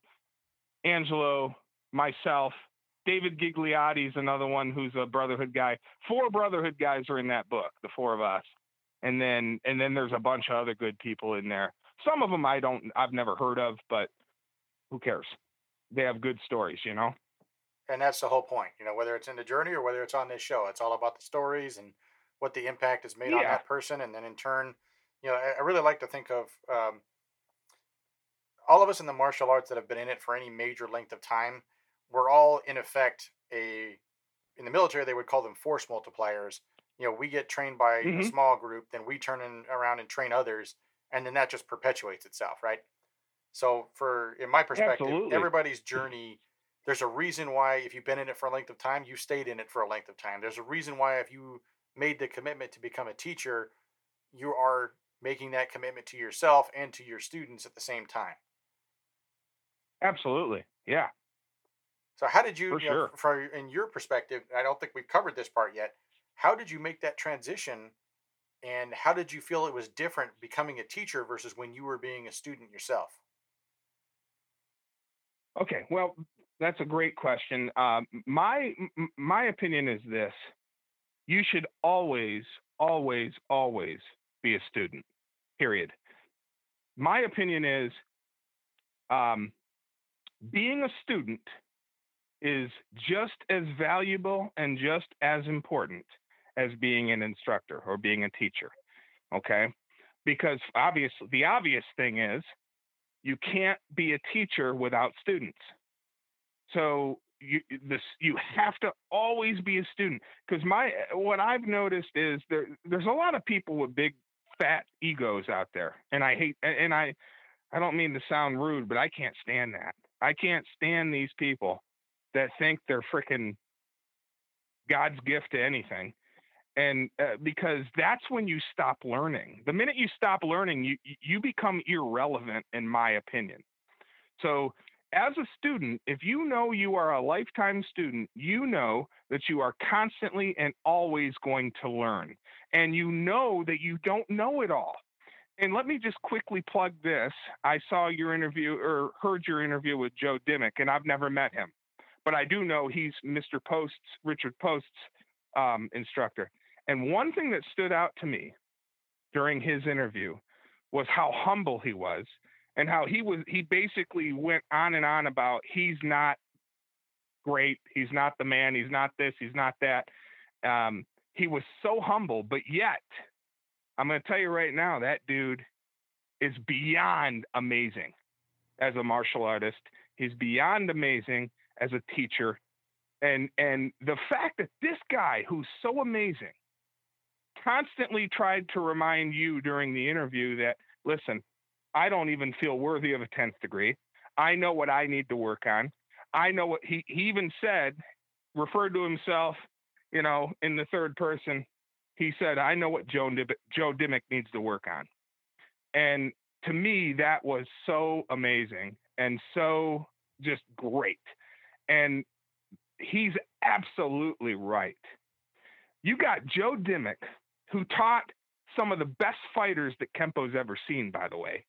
Angelo, myself, David Gigliotti is another one who's a Brotherhood guy. Four Brotherhood guys are in that book, the four of us, and then and then there's a bunch of other good people in there. Some of them I don't, I've never heard of, but who cares? They have good stories, you know. And that's the whole point, you know, whether it's in the journey or whether it's on this show, it's all about the stories and what the impact is made yeah. on that person, and then in turn, you know, I, I really like to think of um, all of us in the martial arts that have been in it for any major length of time we're all in effect a in the military they would call them force multipliers you know we get trained by mm-hmm. a small group then we turn in, around and train others and then that just perpetuates itself right so for in my perspective Absolutely. everybody's journey there's a reason why if you've been in it for a length of time you stayed in it for a length of time there's a reason why if you made the commitment to become a teacher you are making that commitment to yourself and to your students at the same time Absolutely. Yeah. So how did you, For you know, sure. from in your perspective, I don't think we've covered this part yet. How did you make that transition and how did you feel it was different becoming a teacher versus when you were being a student yourself? Okay, well, that's a great question. Um, my my opinion is this: you should always, always, always be a student. Period. My opinion is, um, being a student is just as valuable and just as important as being an instructor or being a teacher. Okay? Because obviously, the obvious thing is you can't be a teacher without students. So you this you have to always be a student because my what I've noticed is there there's a lot of people with big fat egos out there and I hate and I I don't mean to sound rude but I can't stand that. I can't stand these people that think they're freaking God's gift to anything. And uh, because that's when you stop learning. The minute you stop learning, you you become irrelevant, in my opinion. So, as a student, if you know you are a lifetime student, you know that you are constantly and always going to learn, and you know that you don't know it all. And let me just quickly plug this. I saw your interview or heard your interview with Joe Dimmick, and I've never met him but I do know he's Mr. Post's, Richard Post's um, instructor. And one thing that stood out to me during his interview was how humble he was and how he was, he basically went on and on about he's not great, he's not the man, he's not this, he's not that. Um, he was so humble, but yet, I'm going to tell you right now, that dude is beyond amazing as a martial artist. He's beyond amazing as a teacher. And and the fact that this guy who's so amazing constantly tried to remind you during the interview that listen, I don't even feel worthy of a 10th degree. I know what I need to work on. I know what he, he even said, referred to himself, you know, in the third person. He said, I know what Joe, Joe Dimmick needs to work on. And to me, that was so amazing and so just great. And he's absolutely right. You got Joe Dimmick, who taught some of the best fighters that Kenpo's ever seen, by the way.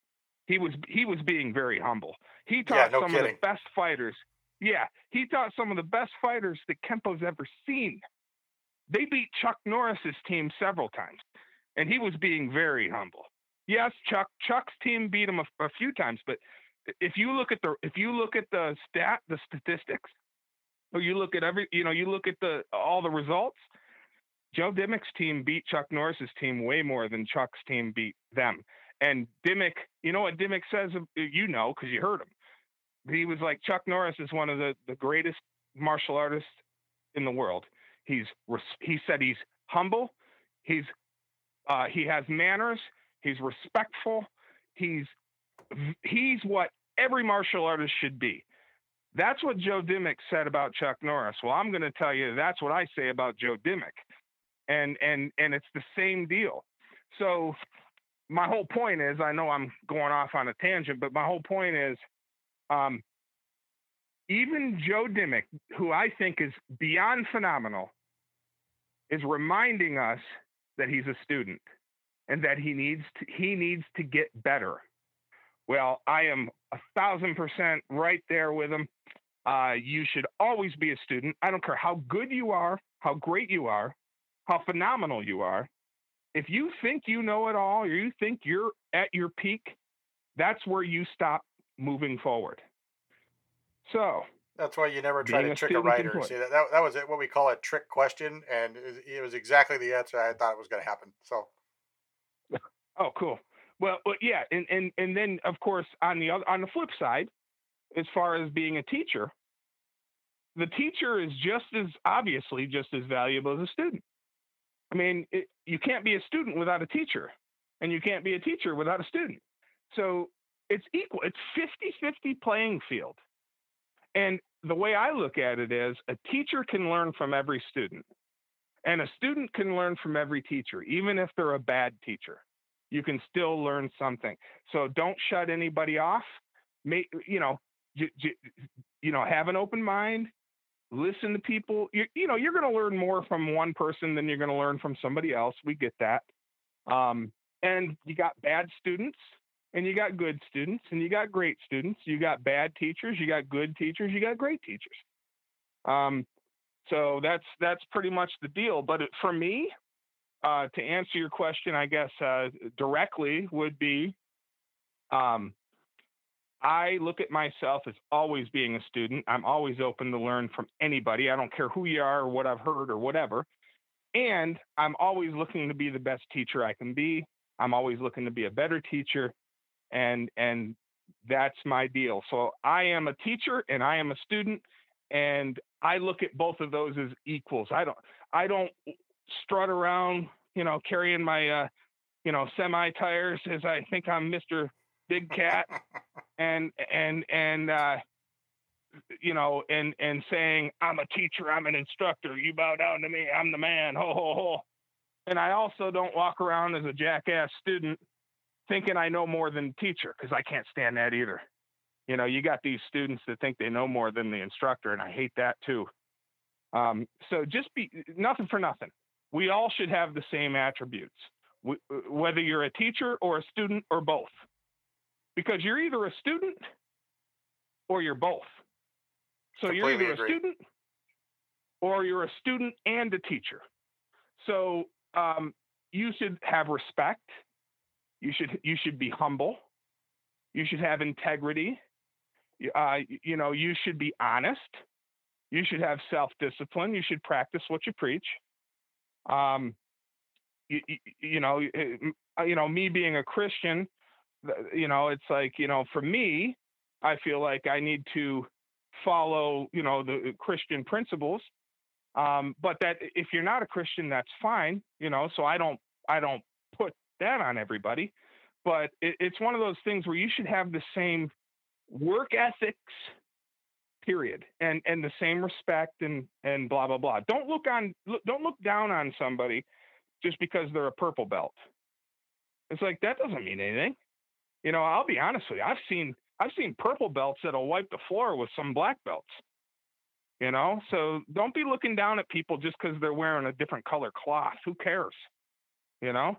He was he was being very humble. He taught yeah, no some kidding. of the best fighters. Yeah, he taught some of the best fighters that Kenpo's ever seen. They beat Chuck Norris's team several times, and he was being very humble. Yes, Chuck Chuck's team beat him a, a few times, but if you look at the if you look at the stat the statistics, or you look at every you know you look at the all the results, Joe Dimmick's team beat Chuck Norris's team way more than Chuck's team beat them. And Dimmick, you know what Dimmick says? You know, because you heard him. He was like Chuck Norris is one of the, the greatest martial artists in the world. He's he said he's humble. He's uh, he has manners. He's respectful. He's he's what every martial artist should be. That's what Joe Dimmick said about Chuck Norris. Well, I'm going to tell you that's what I say about Joe Dimmick, and and and it's the same deal. So my whole point is, I know I'm going off on a tangent, but my whole point is, um, even Joe Dimmick, who I think is beyond phenomenal, is reminding us that he's a student and that he needs to, he needs to get better. Well, I am a thousand percent right there with them. Uh, you should always be a student. I don't care how good you are, how great you are, how phenomenal you are. If you think you know it all, or you think you're at your peak, that's where you stop moving forward. So that's why you never try to trick a writer. See that, that that was it, what we call a trick question, and it was exactly the answer I thought it was going to happen. So, oh, cool. Well, well, yeah, and and and then of course on the other on the flip side, as far as being a teacher, the teacher is just as obviously just as valuable as a student. I mean, it, you can't be a student without a teacher, and you can't be a teacher without a student. So it's equal. It's 50-50 playing field. And the way I look at it is a teacher can learn from every student, and a student can learn from every teacher, even if they're a bad teacher you can still learn something. So don't shut anybody off. Make you know, you, you know, have an open mind. Listen to people. You, you know, you're going to learn more from one person than you're going to learn from somebody else. We get that. Um, and you got bad students, and you got good students, and you got great students. You got bad teachers. You got good teachers. You got great teachers. Um, so that's that's pretty much the deal. But for me, uh, to answer your question, I guess uh, directly would be um, I look at myself as always being a student. I'm always open to learn from anybody. I don't care who you are or what I've heard or whatever. And I'm always looking to be the best teacher I can be. I'm always looking to be a better teacher. And and that's my deal. So I am a teacher and I am a student and I look at both of those as equals. I don't I don't strut around, you know, carrying my, uh, you know, semi tires as I think I'm Mr. Big Cat, and and and uh, you know, and and saying I'm a teacher, I'm an instructor. You bow down to me, I'm the man. Ho ho ho. And I also don't walk around as a jackass student thinking I know more than the teacher because I can't stand that either. You know, you got these students that think they know more than the instructor, and I hate that too. Um, so just be nothing for nothing we all should have the same attributes, whether you're a teacher or a student or both, because you're either a student or you're both. So Completely you're either agree. a student or you're a student and a teacher. So um, you should have respect. You should you should be humble. You should have integrity. Uh, you know you should be honest. You should have self discipline. You should practice what you preach um, you, you know, uh, you know, me being a Christian, you know, it's like, you know, for me, I feel like I need to follow, you know, the Christian principles. Um, but that if you're not a Christian, that's fine, you know. So I don't, I don't put that on everybody. But it, it's one of those things where you should have the same work ethics period and and the same respect and and blah blah blah. Don't look on look, don't look down on somebody just because they're a purple belt. It's like that doesn't mean anything. You know i'll be honest with you i've seen i've seen purple belts that'll wipe the floor with some black belts. You know so don't be looking down at people just because they're wearing a different color cloth. Who cares? You know?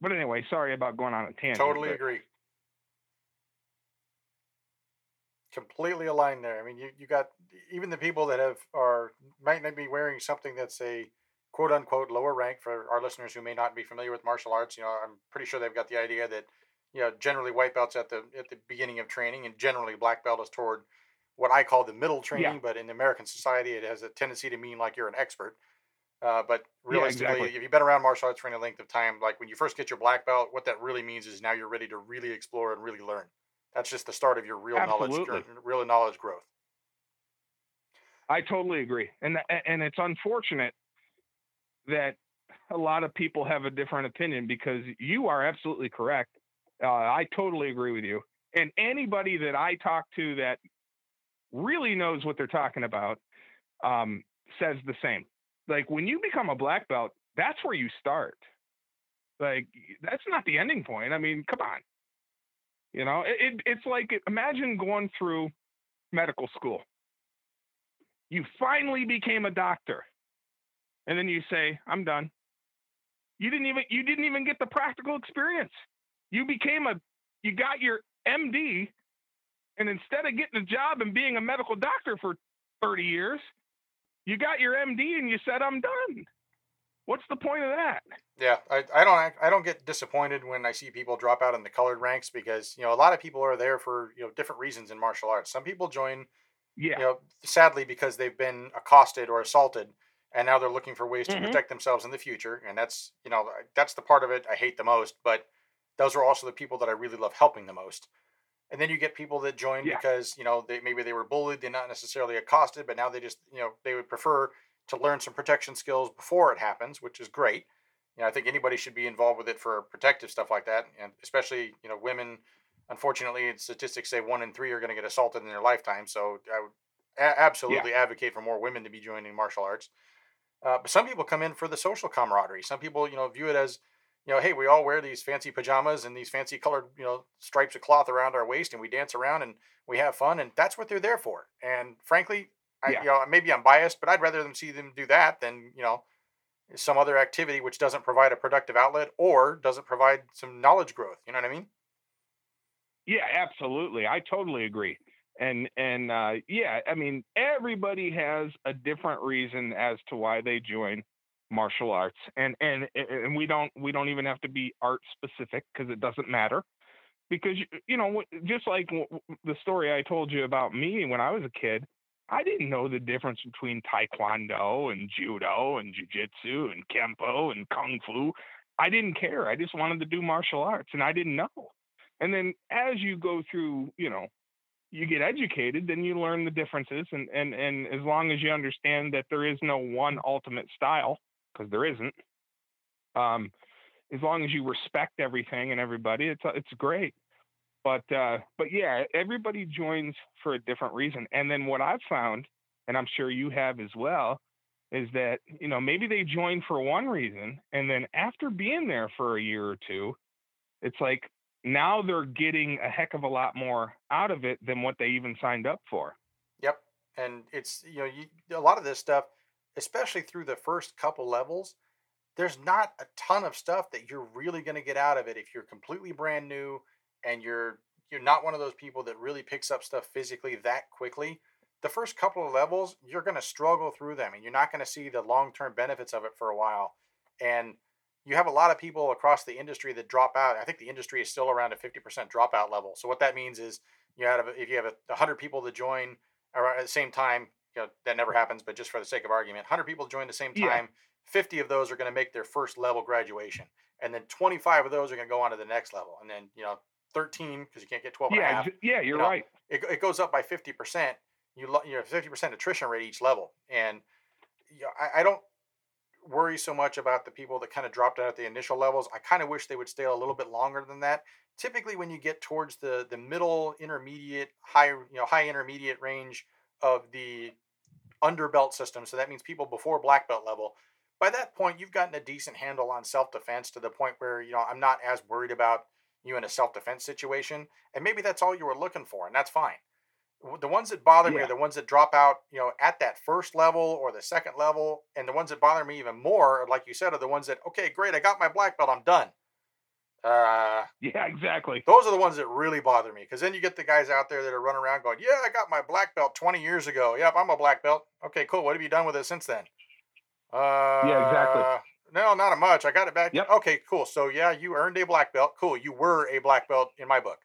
But anyway sorry about going on a tangent totally agree completely aligned there. I mean, you, you got even the people that have are might not be wearing something that's a quote unquote lower rank for our listeners who may not be familiar with martial arts. You know, I'm pretty sure they've got the idea that you know generally white belts at the at the beginning of training, and generally black belt is toward what I call the middle training. Yeah. But in American society, it has a tendency to mean like you're an expert. Uh, but realistically, yeah, exactly. if you've been around martial arts for any length of time, like when you first get your black belt, what that really means is now you're ready to really explore and really learn. That's just the start of your real Absolutely. knowledge, real knowledge growth. I totally agree, and and it's unfortunate that a lot of people have a different opinion because you are absolutely correct. Uh, I totally agree with you. And anybody that I talk to that really knows what they're talking about um, says the same. Like when you become a black belt, that's where you start. Like that's not the ending point. I mean, come on. You know, it, it, it's like imagine going through medical school. You finally became a doctor, and then you say, "I'm done." You didn't even you didn't even get the practical experience. You became a you got your MD, and instead of getting a job and being a medical doctor for 30 years, you got your MD and you said, "I'm done." What's the point of that? Yeah, I, I don't I don't get disappointed when I see people drop out in the colored ranks because you know a lot of people are there for you know different reasons in martial arts. Some people join, yeah, you know, sadly because they've been accosted or assaulted, and now they're looking for ways to mm-hmm. protect themselves in the future. And that's you know that's the part of it I hate the most. But those are also the people that I really love helping the most. And then you get people that join yeah. because you know they maybe they were bullied, they're not necessarily accosted, but now they just you know they would prefer to learn some protection skills before it happens, which is great. You know, I think anybody should be involved with it for protective stuff like that, and especially you know women. Unfortunately, statistics say one in three are going to get assaulted in their lifetime. So I would a- absolutely yeah. advocate for more women to be joining martial arts. Uh, but some people come in for the social camaraderie. Some people, you know, view it as, you know, hey, we all wear these fancy pajamas and these fancy colored, you know, stripes of cloth around our waist, and we dance around and we have fun, and that's what they're there for. And frankly, I, yeah. you know, maybe I'm biased, but I'd rather them see them do that than you know some other activity which doesn't provide a productive outlet or doesn't provide some knowledge growth. You know what I mean? Yeah, absolutely. I totally agree. And and uh, yeah, I mean, everybody has a different reason as to why they join martial arts, and and and we don't we don't even have to be art specific because it doesn't matter. Because you know, just like the story I told you about me when I was a kid, I didn't know the difference between taekwondo and judo and jujitsu and kenpo and kung fu. I didn't care. I just wanted to do martial arts and I didn't know. And then as you go through, you know, you get educated, then you learn the differences and and and as long as you understand that there is no one ultimate style because there isn't um as long as you respect everything and everybody it's it's great but uh, but yeah, everybody joins for a different reason. And then what I've found, and I'm sure you have as well, is that you know maybe they join for one reason, and then after being there for a year or two, it's like now they're getting a heck of a lot more out of it than what they even signed up for. Yep, and it's you know you, a lot of this stuff, especially through the first couple levels. There's not a ton of stuff that you're really going to get out of it if you're completely brand new and you're you're not one of those people that really picks up stuff physically that quickly, the first couple of levels, you're going to struggle through them and you're not going to see the long term benefits of it for a while. And you have a lot of people across the industry that drop out. I think the industry is still around a 50% dropout level. So what that means is you have if you have a 100 people that join at the same time, you know, that never happens, but just for the sake of argument, 100 people join at the same time, yeah. 50 of those are going to make their first level graduation. And then 25 of those are going to go on to the next level. And then, you know, 13 because you can't get 12 yeah, and a half. Yeah, you're you know, right. It, it goes up by 50%. You you know 50% attrition rate each level. And you know, I, I don't worry so much about the people that kind of dropped out at the initial levels. I kind of wish they would stay a little bit longer than that. Typically when you get towards the the middle intermediate high you know high intermediate range of the underbelt system, so that means people before black belt level, by that point you've gotten a decent handle on self-defense to the point where you know I'm not as worried about you in a self defense situation, and maybe that's all you were looking for, and that's fine. The ones that bother yeah. me are the ones that drop out, you know, at that first level or the second level, and the ones that bother me even more, like you said, are the ones that okay, great, I got my black belt, I'm done. Uh, yeah, exactly. Those are the ones that really bother me because then you get the guys out there that are running around going, "Yeah, I got my black belt 20 years ago. Yep, I'm a black belt. Okay, cool. What have you done with it since then?" Uh, yeah, exactly. No, not a much. I got it back. Yep. Okay, cool. So yeah, you earned a black belt. Cool. You were a black belt in my book.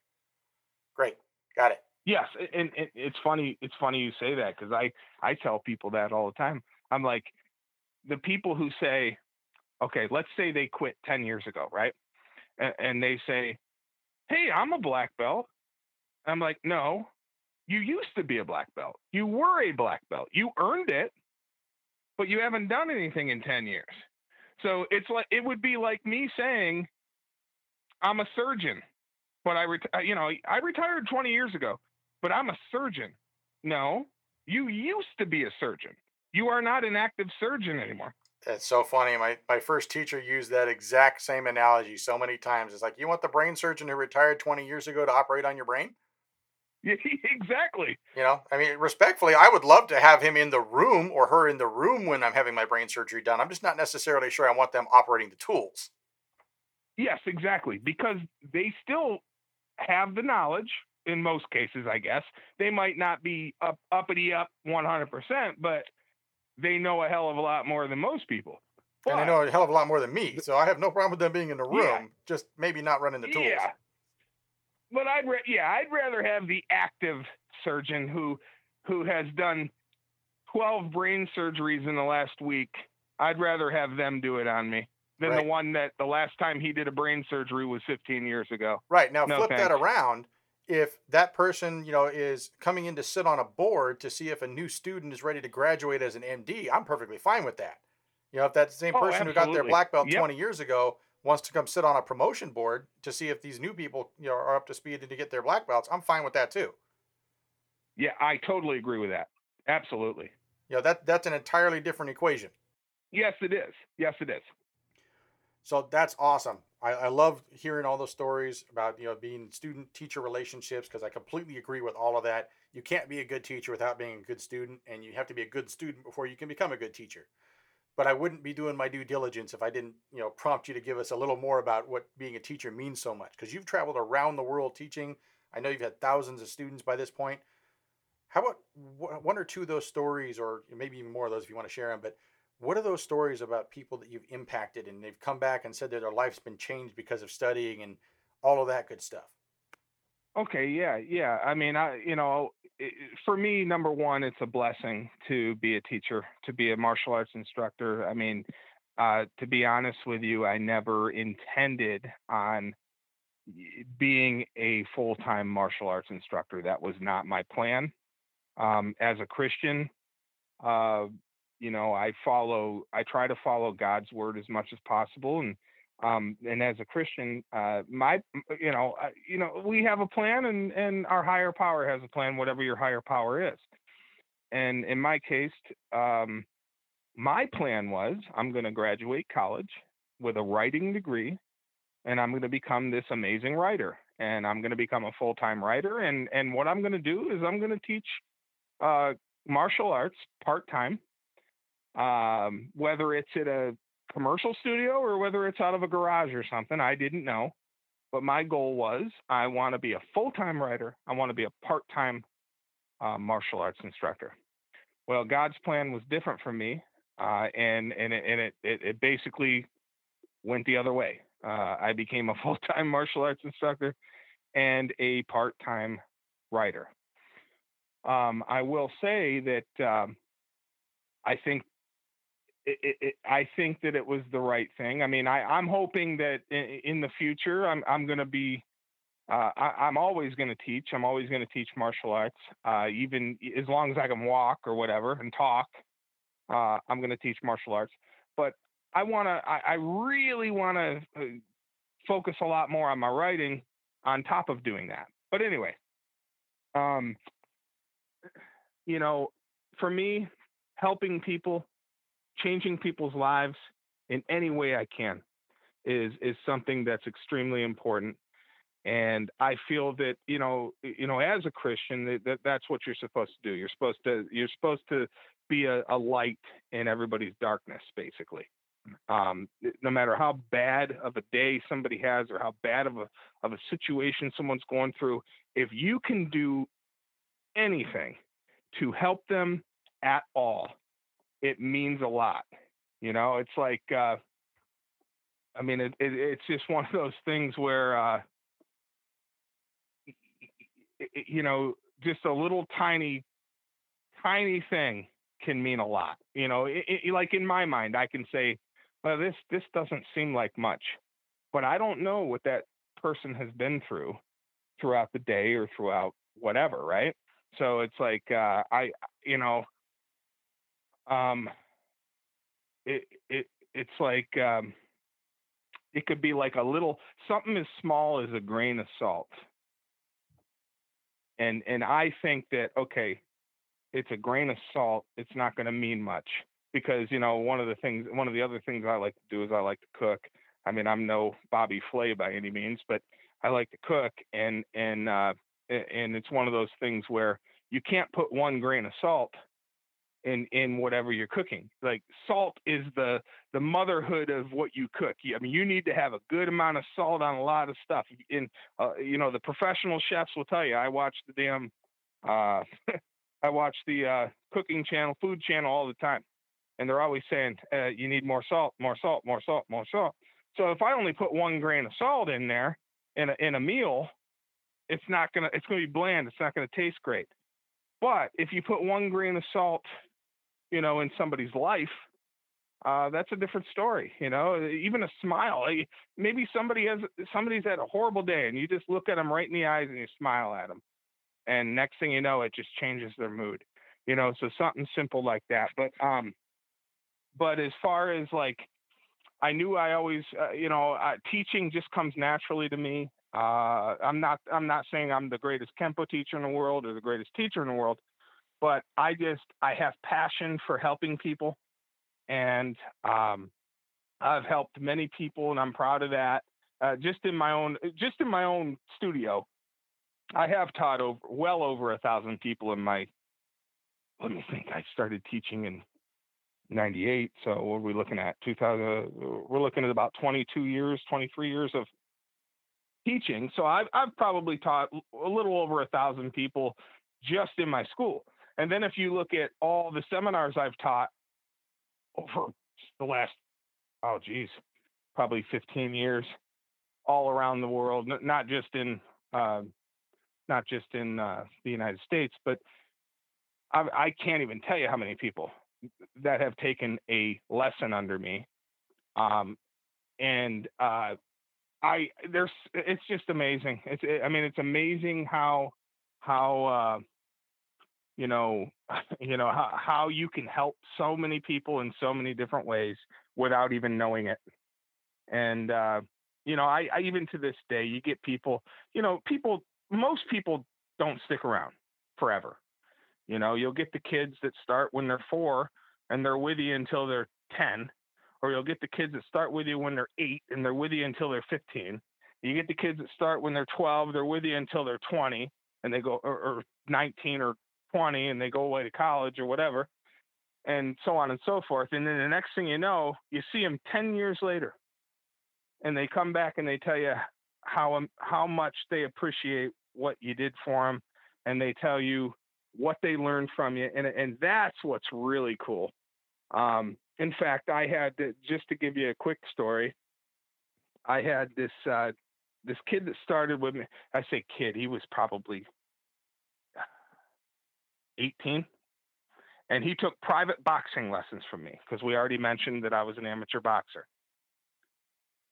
Great. Got it. Yes, and, and it's funny. It's funny you say that because I I tell people that all the time. I'm like, the people who say, okay, let's say they quit 10 years ago, right? And, and they say, hey, I'm a black belt. I'm like, no, you used to be a black belt. You were a black belt. You earned it, but you haven't done anything in 10 years. So it's like it would be like me saying I'm a surgeon, but I you know, I retired 20 years ago, but I'm a surgeon. No, you used to be a surgeon. You are not an active surgeon anymore. That's so funny. My my first teacher used that exact same analogy so many times. It's like you want the brain surgeon who retired 20 years ago to operate on your brain? Yeah, exactly. You know, I mean, respectfully, I would love to have him in the room or her in the room when I'm having my brain surgery done. I'm just not necessarily sure I want them operating the tools. Yes, exactly. Because they still have the knowledge in most cases, I guess. They might not be up uppity up 100%, but they know a hell of a lot more than most people. and they know a hell of a lot more than me. So I have no problem with them being in the room, Yeah. just maybe not running the tools. Yeah. But I'd ra- yeah, I'd rather have the active surgeon who who has done 12 brain surgeries in the last week. I'd rather have them do it on me than Right. the one that the last time he did a brain surgery was 15 years ago. Right. Now No flip that around. If that person, you know, is coming in to sit on a board to see if a new student is ready to graduate as an MD, I'm perfectly fine with that. You know, if that same Oh, person who got their black belt Yep. 20 years ago wants to come sit on a promotion board to see if these new people, you know, are up to speed and to get their black belts, I'm fine with that too. Yeah, I totally agree with that. Absolutely. You know, that that's an entirely different equation. Yes, it is. Yes, it is. So that's awesome. I, I love hearing all those stories about you know being student teacher relationships because I completely agree with all of that. You can't be a good teacher without being a good student, and you have to be a good student before you can become a good teacher. But I wouldn't be doing my due diligence if I didn't you know prompt you to give us a little more about what being a teacher means so much because you've traveled around the world teaching. I know you've had thousands of students by this point. How about one or two of those stories, or maybe even more of those if you want to share them? But what are those stories about people that you've impacted and they've come back and said that their life's been changed because of studying and all of that good stuff? Okay, yeah, yeah. I mean, I you know, for me, number one, it's a blessing to be a teacher, to be a martial arts instructor. I mean, uh, to be honest with you, I never intended on being a full-time martial arts instructor. That was not my plan. Um, as a Christian, uh, you know, I follow, I try to follow God's word as much as possible, and um, and as a Christian, uh, my, you know, uh, you know, we have a plan, and and our higher power has a plan, whatever your higher power is. And in my case, um, my plan was I'm going to graduate college with a writing degree, and I'm going to become this amazing writer, and I'm going to become a full-time writer, and and what I'm going to do is I'm going to teach uh, martial arts part-time, um, whether it's at a commercial studio or whether it's out of a garage or something. I didn't know. But my goal was I want to be a full time writer, I want to be a part time uh, martial arts instructor. Well, God's plan was different for me, uh, and and it, and it, it it basically went the other way. Uh, I became a full time martial arts instructor and a part time writer. Um, I will say that um, I think it, it, I think that it was the right thing. I mean, I, I'm hoping that in, in the future, I'm, I'm going to be, uh, I, I'm always going to teach. I'm always going to teach martial arts, uh, even as long as I can walk or whatever and talk. Uh, I'm going to teach martial arts. But I want to, I, I really want to uh, focus a lot more on my writing on top of doing that. But anyway, um, you know, for me, helping people changing people's lives in any way I can is is something that's extremely important. And I feel that you know, you know, as a Christian, that, that that's what you're supposed to do. You're supposed to you're supposed to be a, a light in everybody's darkness, basically. Um, no matter how bad of a day somebody has or how bad of a of a situation someone's going through, if you can do anything to help them at all, it means a lot. You know, it's like, uh, I mean, it, it, it's just one of those things where, uh, you know, just a little tiny, tiny thing can mean a lot. You know, like in my mind, I can say, well, this this doesn't seem like much, but I don't know what that person has been through throughout the day or throughout whatever, right? So it's like uh, I, you know, um, it it it's like um, it could be like a little something as small as a grain of salt, and and I think that okay, it's a grain of salt. It's not going to mean much because you know one of the things, one of the other things I like to do is I like to cook. I mean, I'm no Bobby Flay by any means, but I like to cook, and and uh, and it's one of those things where you can't put one grain of salt in in whatever you're cooking. Like salt is the the motherhood of what you cook. I mean, you need to have a good amount of salt on a lot of stuff. And uh, you know, the professional chefs will tell you. I watch the damn, uh, I watch the uh, cooking channel, food channel all the time, and they're always saying uh, you need more salt, more salt, more salt, more salt. So if I only put one grain of salt in there in a in a meal, it's not gonna it's gonna be bland. It's not gonna taste great. But if you put one grain of salt you know, in somebody's life, uh, that's a different story. You know, even a smile. Maybe somebody has somebody's had a horrible day, and you just look at them right in the eyes and you smile at them, and next thing you know, it just changes their mood. You know, so something simple like that. But um, but as far as like, I knew I always, uh, you know, uh, teaching just comes naturally to me. Uh, I'm not I'm not saying I'm the greatest Kenpo teacher in the world or the greatest teacher in the world, but I just I have passion for helping people, and um, I've helped many people, and I'm proud of that. Uh, just in my own just in my own studio, I have taught over well over a thousand people in my. Let me think. I started teaching in '98, so what are we looking at? 2000. We're looking at about 22 years, 23 years of teaching. So I've I've probably taught a little over a thousand people just in my school. And then if you look at all the seminars I've taught over the last, oh geez, probably 15 years, all around the world, not just in uh, not just in uh, the United States, but I, I, can't even tell you how many people that have taken a lesson under me. Um, and uh, I there's it's just amazing. It's I mean it's amazing how how uh, you know you know how, how you can help so many people in so many different ways without even knowing it. And uh, you know I, I even to this day you get people you know people most people don't stick around forever. You know you'll get the kids that start when they're four and they're with you until they're 10 or you'll get the kids that start with you when they're eight and they're with you until they're 15 you get the kids that start when they're 12 they're with you until they're 20 and they go or, or 19 or 20 and they go away to college or whatever, and so on and so forth. And then the next thing you know, you see them 10 years later, and they come back and they tell you how um, how much they appreciate what you did for them, and they tell you what they learned from you, and and that's what's really cool. Um, in fact, I had to, just to give you a quick story. I had this uh, this kid that started with me. I say kid, he was probably 18 and he took private boxing lessons from me because we already mentioned that I was an amateur boxer.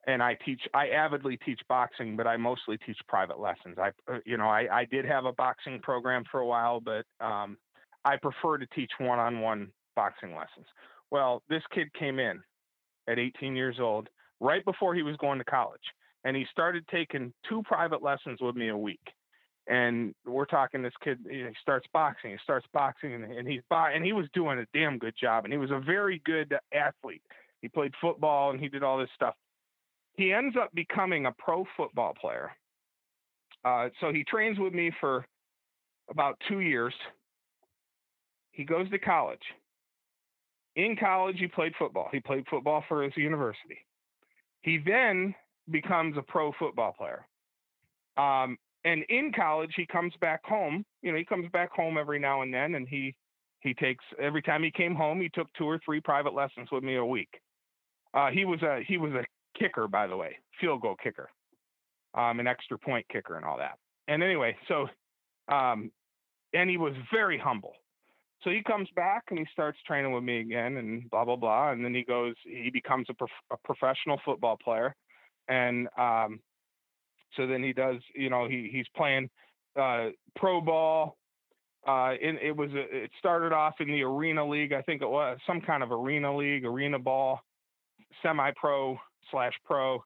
And I teach, I avidly teach boxing, but I mostly teach private lessons. I, uh, you know, I, I did have a boxing program for a while, but um, I prefer to teach one-on-one boxing lessons. Well, this kid came in at 18 years old, right before he was going to college, and he started taking two private lessons with me a week and we're talking this kid he starts boxing he starts boxing and, he's and he was doing a damn good job and he was a very good athlete. He played football and he did all this stuff. He ends up becoming a pro football player. Uh, so he trains with me for about two years. He goes to college. In college he played football. He played football for his university. He then becomes a pro football player. Um, and in college he comes back home you know he comes back home every now and then and he he takes every time he came home he took two or three private lessons with me a week. Uh, he was a he was a kicker by the way field goal kicker um, an extra point kicker and all that. And anyway so um, and he was very humble. So he comes back and he starts training with me again, and blah blah blah. And then he goes, he becomes a, prof- a professional football player, and um, so then he does, you know, he he's playing uh, pro ball. Uh, it, it was a, it started off in the arena league, I think it was some kind of arena league, arena ball, semi-pro slash pro,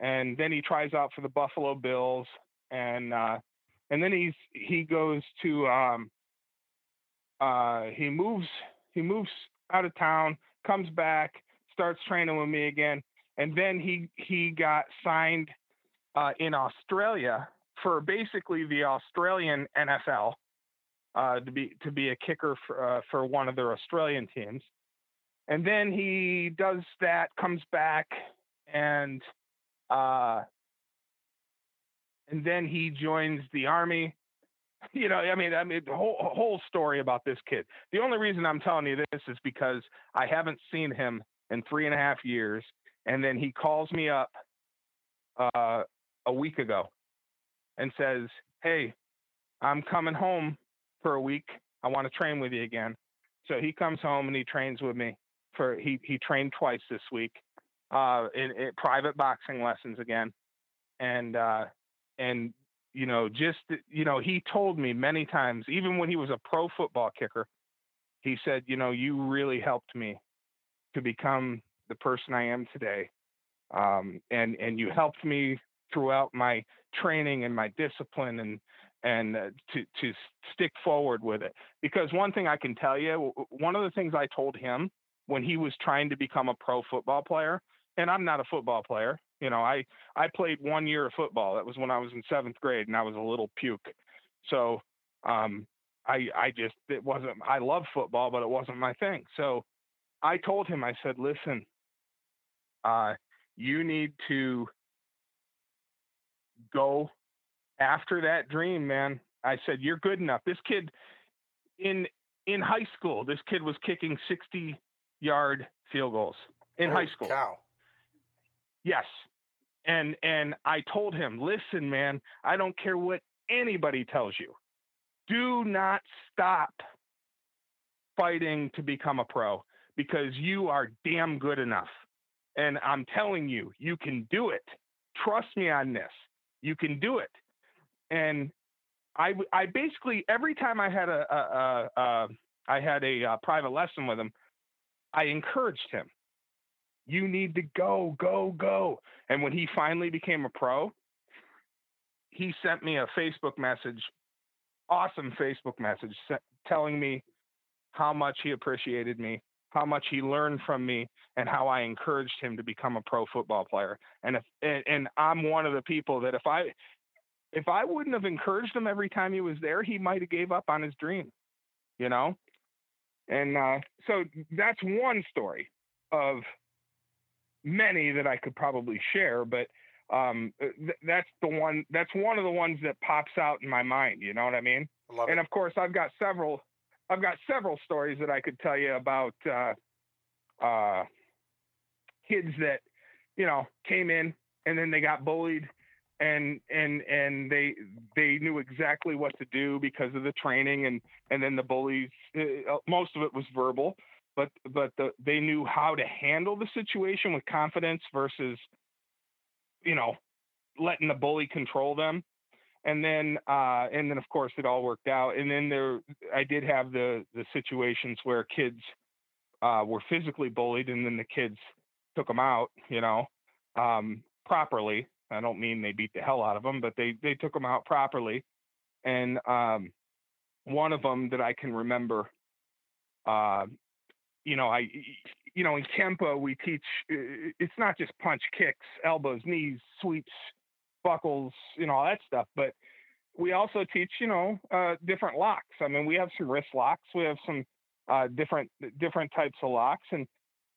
and then he tries out for the Buffalo Bills, and uh, and then he's he goes to um, uh, he moves he moves out of town, comes back, starts training with me again, and then he he got signed uh, in Australia for basically the Australian NFL uh, to be to be a kicker for uh, for one of their Australian teams, and then he does that, comes back, and uh, and then he joins the army. You know, I mean, I mean, the whole whole story about this kid. The only reason I'm telling you this is because I haven't seen him in three and a half years, and then he calls me up uh, a week ago and says, "Hey, I'm coming home for a week. I want to train with you again." So he comes home and he trains with me. For he he trained twice this week, uh, in, in private boxing lessons again, and uh, and you know just you know he told me many times, even when he was a pro football kicker, he said, you know, you really helped me to become the person I am today, um, and and you helped me throughout my training and my discipline and and uh, to to stick forward with it. Because one thing I can tell you one of the things I told him when he was trying to become a pro football player and I'm not a football player you know I I played one year of football. That was when I was in 7th grade and I was a little puke. So um I I just it wasn't I love football but it wasn't my thing. So I told him I said listen uh you need to go after that dream, man. I said, You're good enough. This kid in in high school, this kid was kicking 60 yard field goals in Holy high school. Cow. Yes. And and I told him, listen, man, I don't care what anybody tells you. Do not stop fighting to become a pro because you are damn good enough. And I'm telling you, you can do it. Trust me on this you can do it. And I, I basically every time I had a, a, a, a I had a, a private lesson with him, I encouraged him. You need to go, go, go. And when he finally became a pro, he sent me a Facebook message, awesome Facebook message, telling me how much he appreciated me, how much he learned from me and how I encouraged him to become a pro football player. And if and, and, I'm one of the people that if I if I wouldn't have encouraged him every time he was there, he might have gave up on his dream. You know? And uh, so that's one story of many that I could probably share, but um, th- that's the one that's one of the ones that pops out in my mind, you know what I mean? I and it. of course I've got several I've got several stories that I could tell you about uh, uh, kids that you know came in and then they got bullied and and and they they knew exactly what to do because of the training and and then the bullies uh, most of it was verbal but but the, they knew how to handle the situation with confidence versus you know letting the bully control them and then uh, and then of course it all worked out. And then there, I did have the the situations where kids uh, were physically bullied, and then the kids took them out, you know, um, properly. I don't mean they beat the hell out of them, but they they took them out properly. And um, one of them that I can remember, uh, you know, I, you know, in Kenpo we teach. It's not just punch, kicks, elbows, knees, sweeps, buckles, you know, all that stuff. But we also teach, you know, uh, different locks. I mean, we have some wrist locks. We have some uh, different different types of locks, and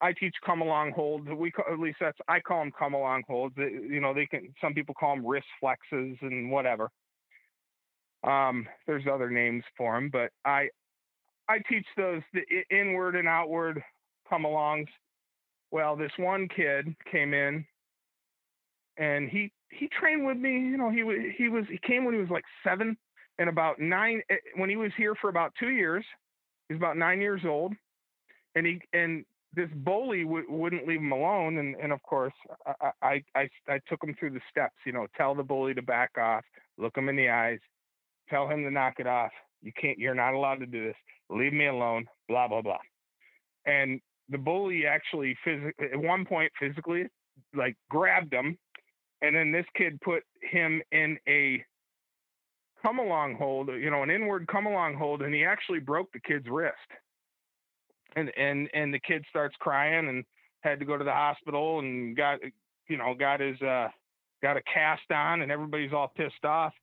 I teach come along holds. We at least that's I call them come along holds. You know, they can. Some people call them wrist flexes and whatever. Um, there's other names for them, but I I teach those the inward and outward come alongs. Well, this one kid came in and he he trained with me. You know, he was he was he came when he was like seven, and about nine eh, when he was here for about two years. He's about nine years old, and he and this bully w- wouldn't leave him alone. And and of course, I, I I I took him through the steps. You know, tell the bully to back off, look him in the eyes, tell him to knock it off. You can't. You're not allowed to do this. Leave me alone. Blah blah blah. And the bully actually phys- at one point physically like grabbed him and then this kid put him in a come along hold, you know, an inward come along hold, and he actually broke the kid's wrist. And and and the kid starts crying and had to go to the hospital and got you know got his uh got a cast on and everybody's all pissed off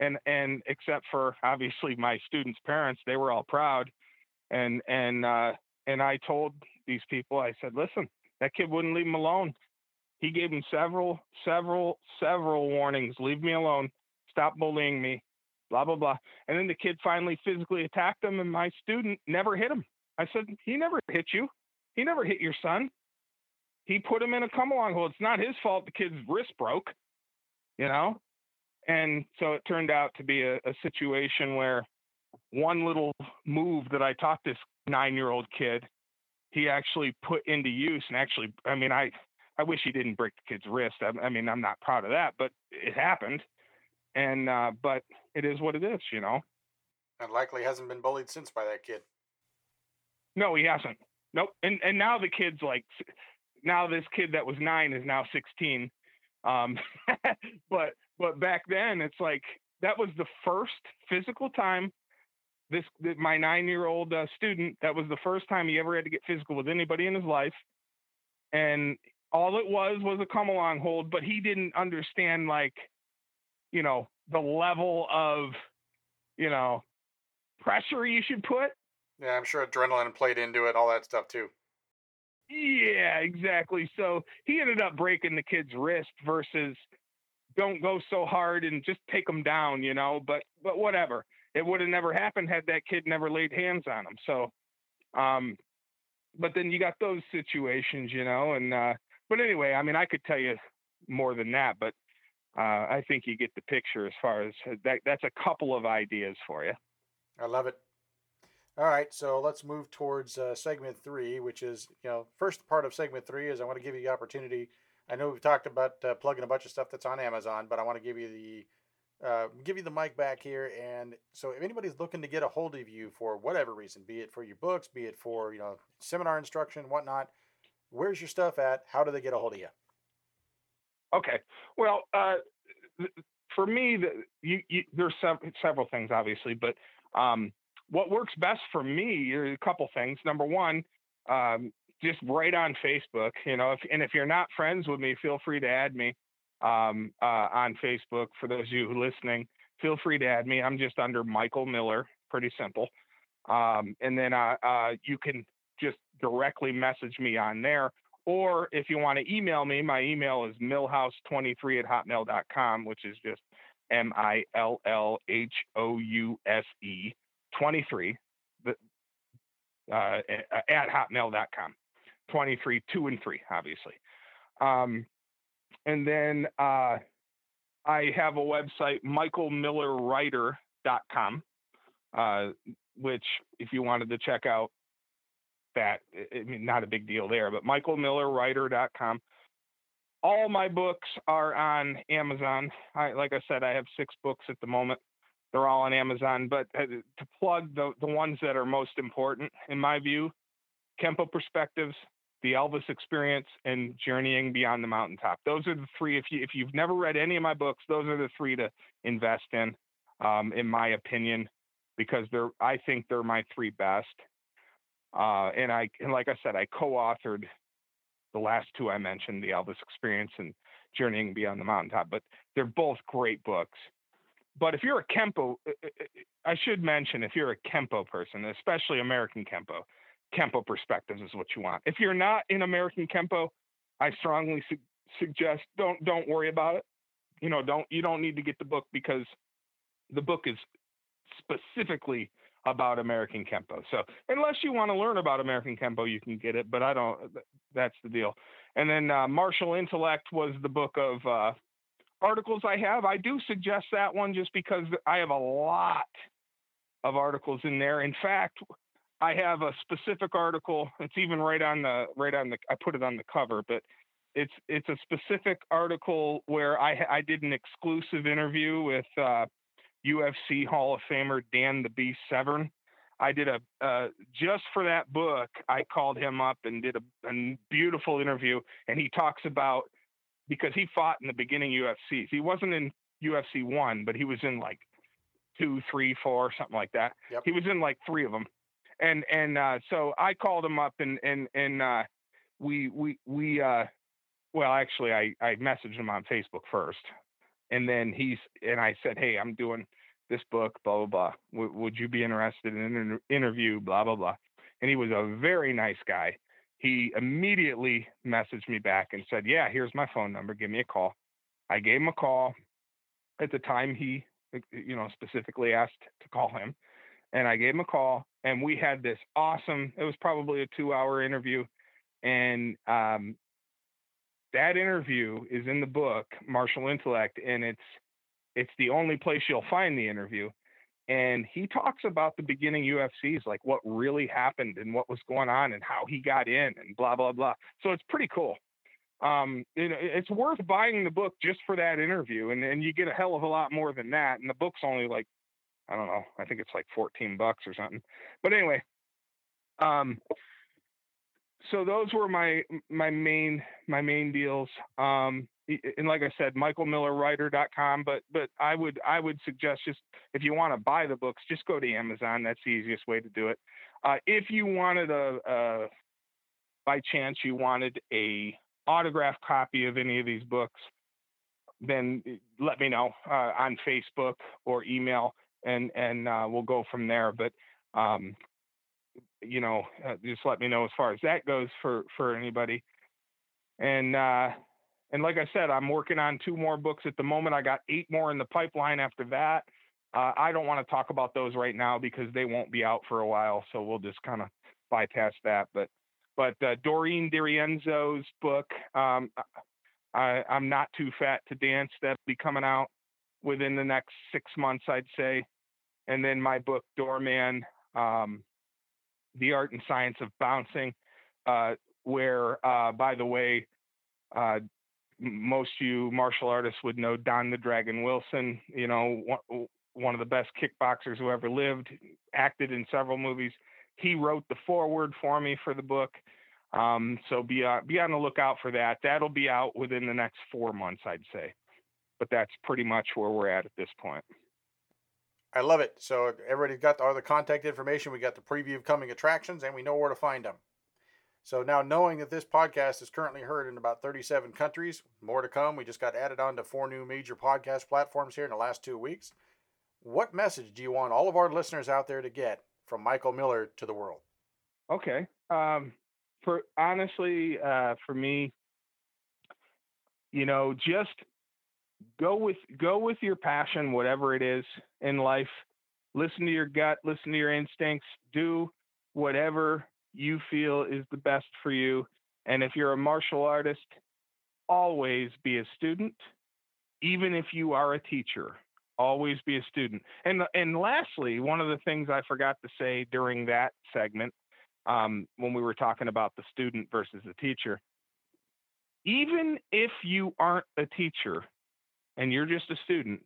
and and except for obviously my students parents they were all proud and and uh and I told these people I said listen that kid wouldn't leave him alone he gave him several, several, several warnings. Leave me alone. Stop bullying me. Blah blah blah. And then the kid finally physically attacked him, and my student never hit him. I said, he never hit you. He never hit your son. He put him in a come along hole. It's not his fault the kid's wrist broke, you know? And so it turned out to be a, a situation where one little move that I taught this nine year old kid, he actually put into use and actually, I mean, I, I wish he didn't break the kid's wrist. I, I mean, I'm not proud of that, but it happened. And, uh, but it is what it is, you know? And likely hasn't been bullied since by that kid. No, he hasn't. Nope. And, and now the kid's like, now this kid that was nine is now 16. Um, but, but back then it's like, that was the first physical time this, my nine year old uh, student, that was the first time he ever had to get physical with anybody in his life. And all it was was a come along hold, but he didn't understand like, you know, the level of, you know, pressure you should put. Yeah, I'm sure adrenaline played into it, all that stuff too. Yeah, exactly. So he ended up breaking the kid's wrist versus don't go so hard and just take him down, you know. But but whatever, it would have never happened had that kid never laid hands on him. So, um, but then you got those situations, you know, and uh, but anyway, I mean, I could tell you more than that, but uh, I think you get the picture as far as uh, that. That's a couple of ideas for you. I love it. All right, so let's move towards uh, segment three, which is you know first part of segment three is I want to give you the opportunity. I know we've talked about uh, plugging a bunch of stuff that's on Amazon, but I want to give you the uh, give you the mic back here. And so, if anybody's looking to get a hold of you for whatever reason, be it for your books, be it for you know seminar instruction, whatnot, where's your stuff at? How do they get a hold of you? Okay. Well, uh, for me, the, you, you, there's sev- several things, obviously, but um, what works best for me are a couple things. Number one, um, just right on Facebook, you know, if, and if you're not friends with me, feel free to add me um, uh, on Facebook. For those of you listening, feel free to add me. I'm just under Michael Miller, pretty simple. Um, and then uh, uh, you can just directly message me on there. Or if you want to email me, my email is millhouse23 at hotmail.com, which is just M I L L H O U S E 23 uh, at hotmail.com. 23, 2 and 3, obviously. Um, and then uh, I have a website, michaelmillerwriter.com, uh, which if you wanted to check out that. I mean, not a big deal there, but michaelmillerwriter.com. All my books are on Amazon. I, like I said, I have six books at the moment. They're all on Amazon. But uh, to plug the, the ones that are most important, in my view, Kenpo Perspectives, The Elvis Experience, and Journeying Beyond the Mountaintop. Those are the three. If you if you've never read any of my books, those are the three to invest in, um, in my opinion, because they're I think they're my three best. Uh, and I, and like I said, I co-authored the last two I mentioned, the Elvis Experience and Journeying Beyond the Mountaintop. But they're both great books. But if you're a Kenpo, uh, uh, uh, I should mention if you're a Kenpo person, especially American Kenpo, Kenpo perspectives is what you want. If you're not in American Kenpo, I strongly su- suggest don't don't worry about it. You know, don't you don't need to get the book because the book is specifically about American Kenpo. So unless you want to learn about American Kenpo, you can get it, but I don't. That's the deal. And then uh, Martial Intellect was the book of uh, articles I have. I do suggest that one just because I have a lot of articles in there. In fact, I have a specific article. It's even right on the right on the. I put it on the cover, but it's it's a specific article where I I did an exclusive interview with uh, UFC Hall of Famer Dan the Beast Severn. I did a uh, just for that book. I called him up and did a, a beautiful interview, and he talks about because he fought in the beginning UFCs. He wasn't in UFC one, but he was in like two, three, four, something like that. Yep. He was in like three of them, and and uh, so I called him up and and and uh, we we we uh, well actually I I messaged him on Facebook first, and then he's and I said hey I'm doing this book blah blah blah w- would you be interested in an inter- interview blah blah blah, and he was a very nice guy. He immediately messaged me back and said yeah here's my phone number give me a call. I gave him a call. At the time he you know specifically asked to call him and I gave him a call and we had this awesome it was probably a 2 hour interview and um, that interview is in the book Martial Intellect and it's it's the only place you'll find the interview and he talks about the beginning UFCs like what really happened and what was going on and how he got in and blah blah blah so it's pretty cool um, you know, it's worth buying the book just for that interview, and and you get a hell of a lot more than that. And the book's only like, I don't know, I think it's like fourteen bucks or something. But anyway, um, so those were my my main my main deals. Um, and like I said, michaelmillerwriter.com. But but I would I would suggest just if you want to buy the books, just go to Amazon. That's the easiest way to do it. Uh, if you wanted a, a by chance you wanted a autographed copy of any of these books, then eh, let me know uh, on Facebook or email, and and uh, we'll go from there. But um, you know, uh, just let me know as far as that goes for for anybody. And uh, and like I said, I'm working on two more books at the moment. I got eight more in the pipeline after that. Uh, I don't want to talk about those right now because they won't be out for a while, so we'll just kind of bypass that. But but uh, Doreen Dirienzo's book, um, I, am not too fat to dance. That'll be coming out within the next six months, I'd say. And then my book, Doorman, um, The Art and Science of Bouncing, uh, where, uh, by the way, uh, most you martial artists would know Don the Dragon Wilson, you know, one, of the best kickboxers who ever lived, acted in several movies he wrote the foreword for me for the book. Um, so be uh, be on the lookout for that. That'll be out within the next four months, I'd say. But that's pretty much where we're at at this point. I love it. So everybody's got all the contact information. We got the preview of coming attractions, and we know where to find them. So now knowing that this podcast is currently heard in about 37 countries, more to come. We just got added on to four new major podcast platforms here in the last two weeks. What message do you want all of our listeners out there to get from Michael Miller to the world? Okay. Um, for honestly, uh, for me, you know, just go with go with your passion, whatever it is in life. Listen to your gut, listen to your instincts, do whatever you feel is the best for you. And if you're a martial artist, always be a student, even if you are a teacher always be a student. And and lastly, one of the things I forgot to say during that segment, um, when we were talking about the student versus the teacher, even if you aren't a teacher and you're just a student,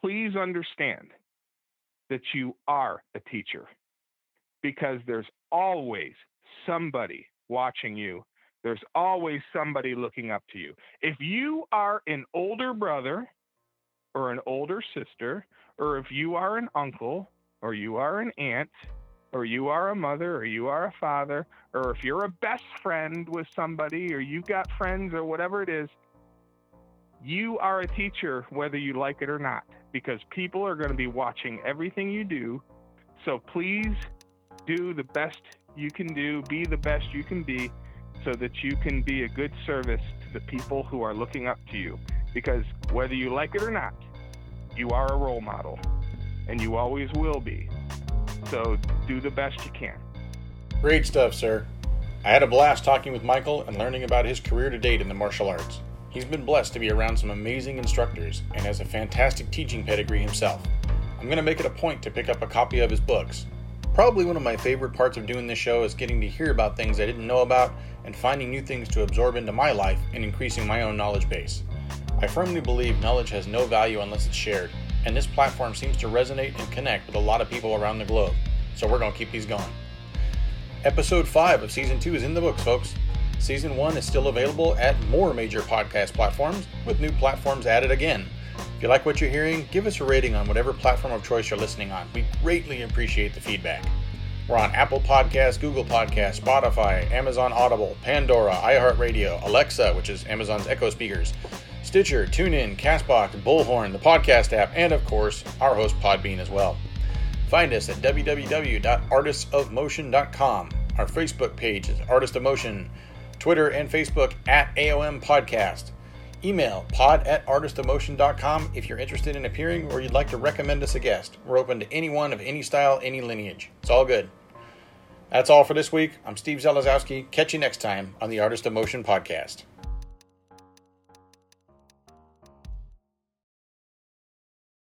please understand that you are a teacher because there's always somebody watching you. There's always somebody looking up to you. If you are an older brother or an older sister, or if you are an uncle, or you are an aunt, or you are a mother, or you are a father, or if you're a best friend with somebody, or you've got friends, or whatever it is, you are a teacher whether you like it or not, because people are going to be watching everything you do. So please do the best you can do, be the best you can be, so that you can be a good service to the people who are looking up to you because whether you like it or not, you are a role model and you always will be. So do the best you can. Great stuff, sir. I had a blast talking with Michael and learning about his career to date in the martial arts. He's been blessed to be around some amazing instructors and has a fantastic teaching pedigree himself. I'm going to make it a point to pick up a copy of his books. Probably one of my favorite parts of doing this show is getting to hear about things I didn't know about and finding new things to absorb into my life and increasing my own knowledge base. I firmly believe knowledge has no value unless it's shared, and this platform seems to resonate and connect with a lot of people around the globe. So we're going to keep these going. Episode 5 of Season 2 is in the books, folks. Season 1 is still available at more major podcast platforms, with new platforms added again. If you like what you're hearing, give us a rating on whatever platform of choice you're listening on. We greatly appreciate the feedback. We're on Apple Podcasts, Google Podcasts, Spotify, Amazon Audible, Pandora, iHeartRadio, Alexa, which is Amazon's Echo speakers, Stitcher, TuneIn, Castbox, Bullhorn, the podcast app, and of course, our host Podbean as well. Find us at www.artistsofmotion.com. Our Facebook page is Artist of Motion, Twitter and Facebook at AOM Podcast. Email pod at artistofmotion.com if you're interested in appearing or you'd like to recommend us a guest. We're open to anyone of any style, any lineage. It's all good. That's all for this week. I'm Steve Zelazowski. Catch you next time on the Artist of Motion podcast.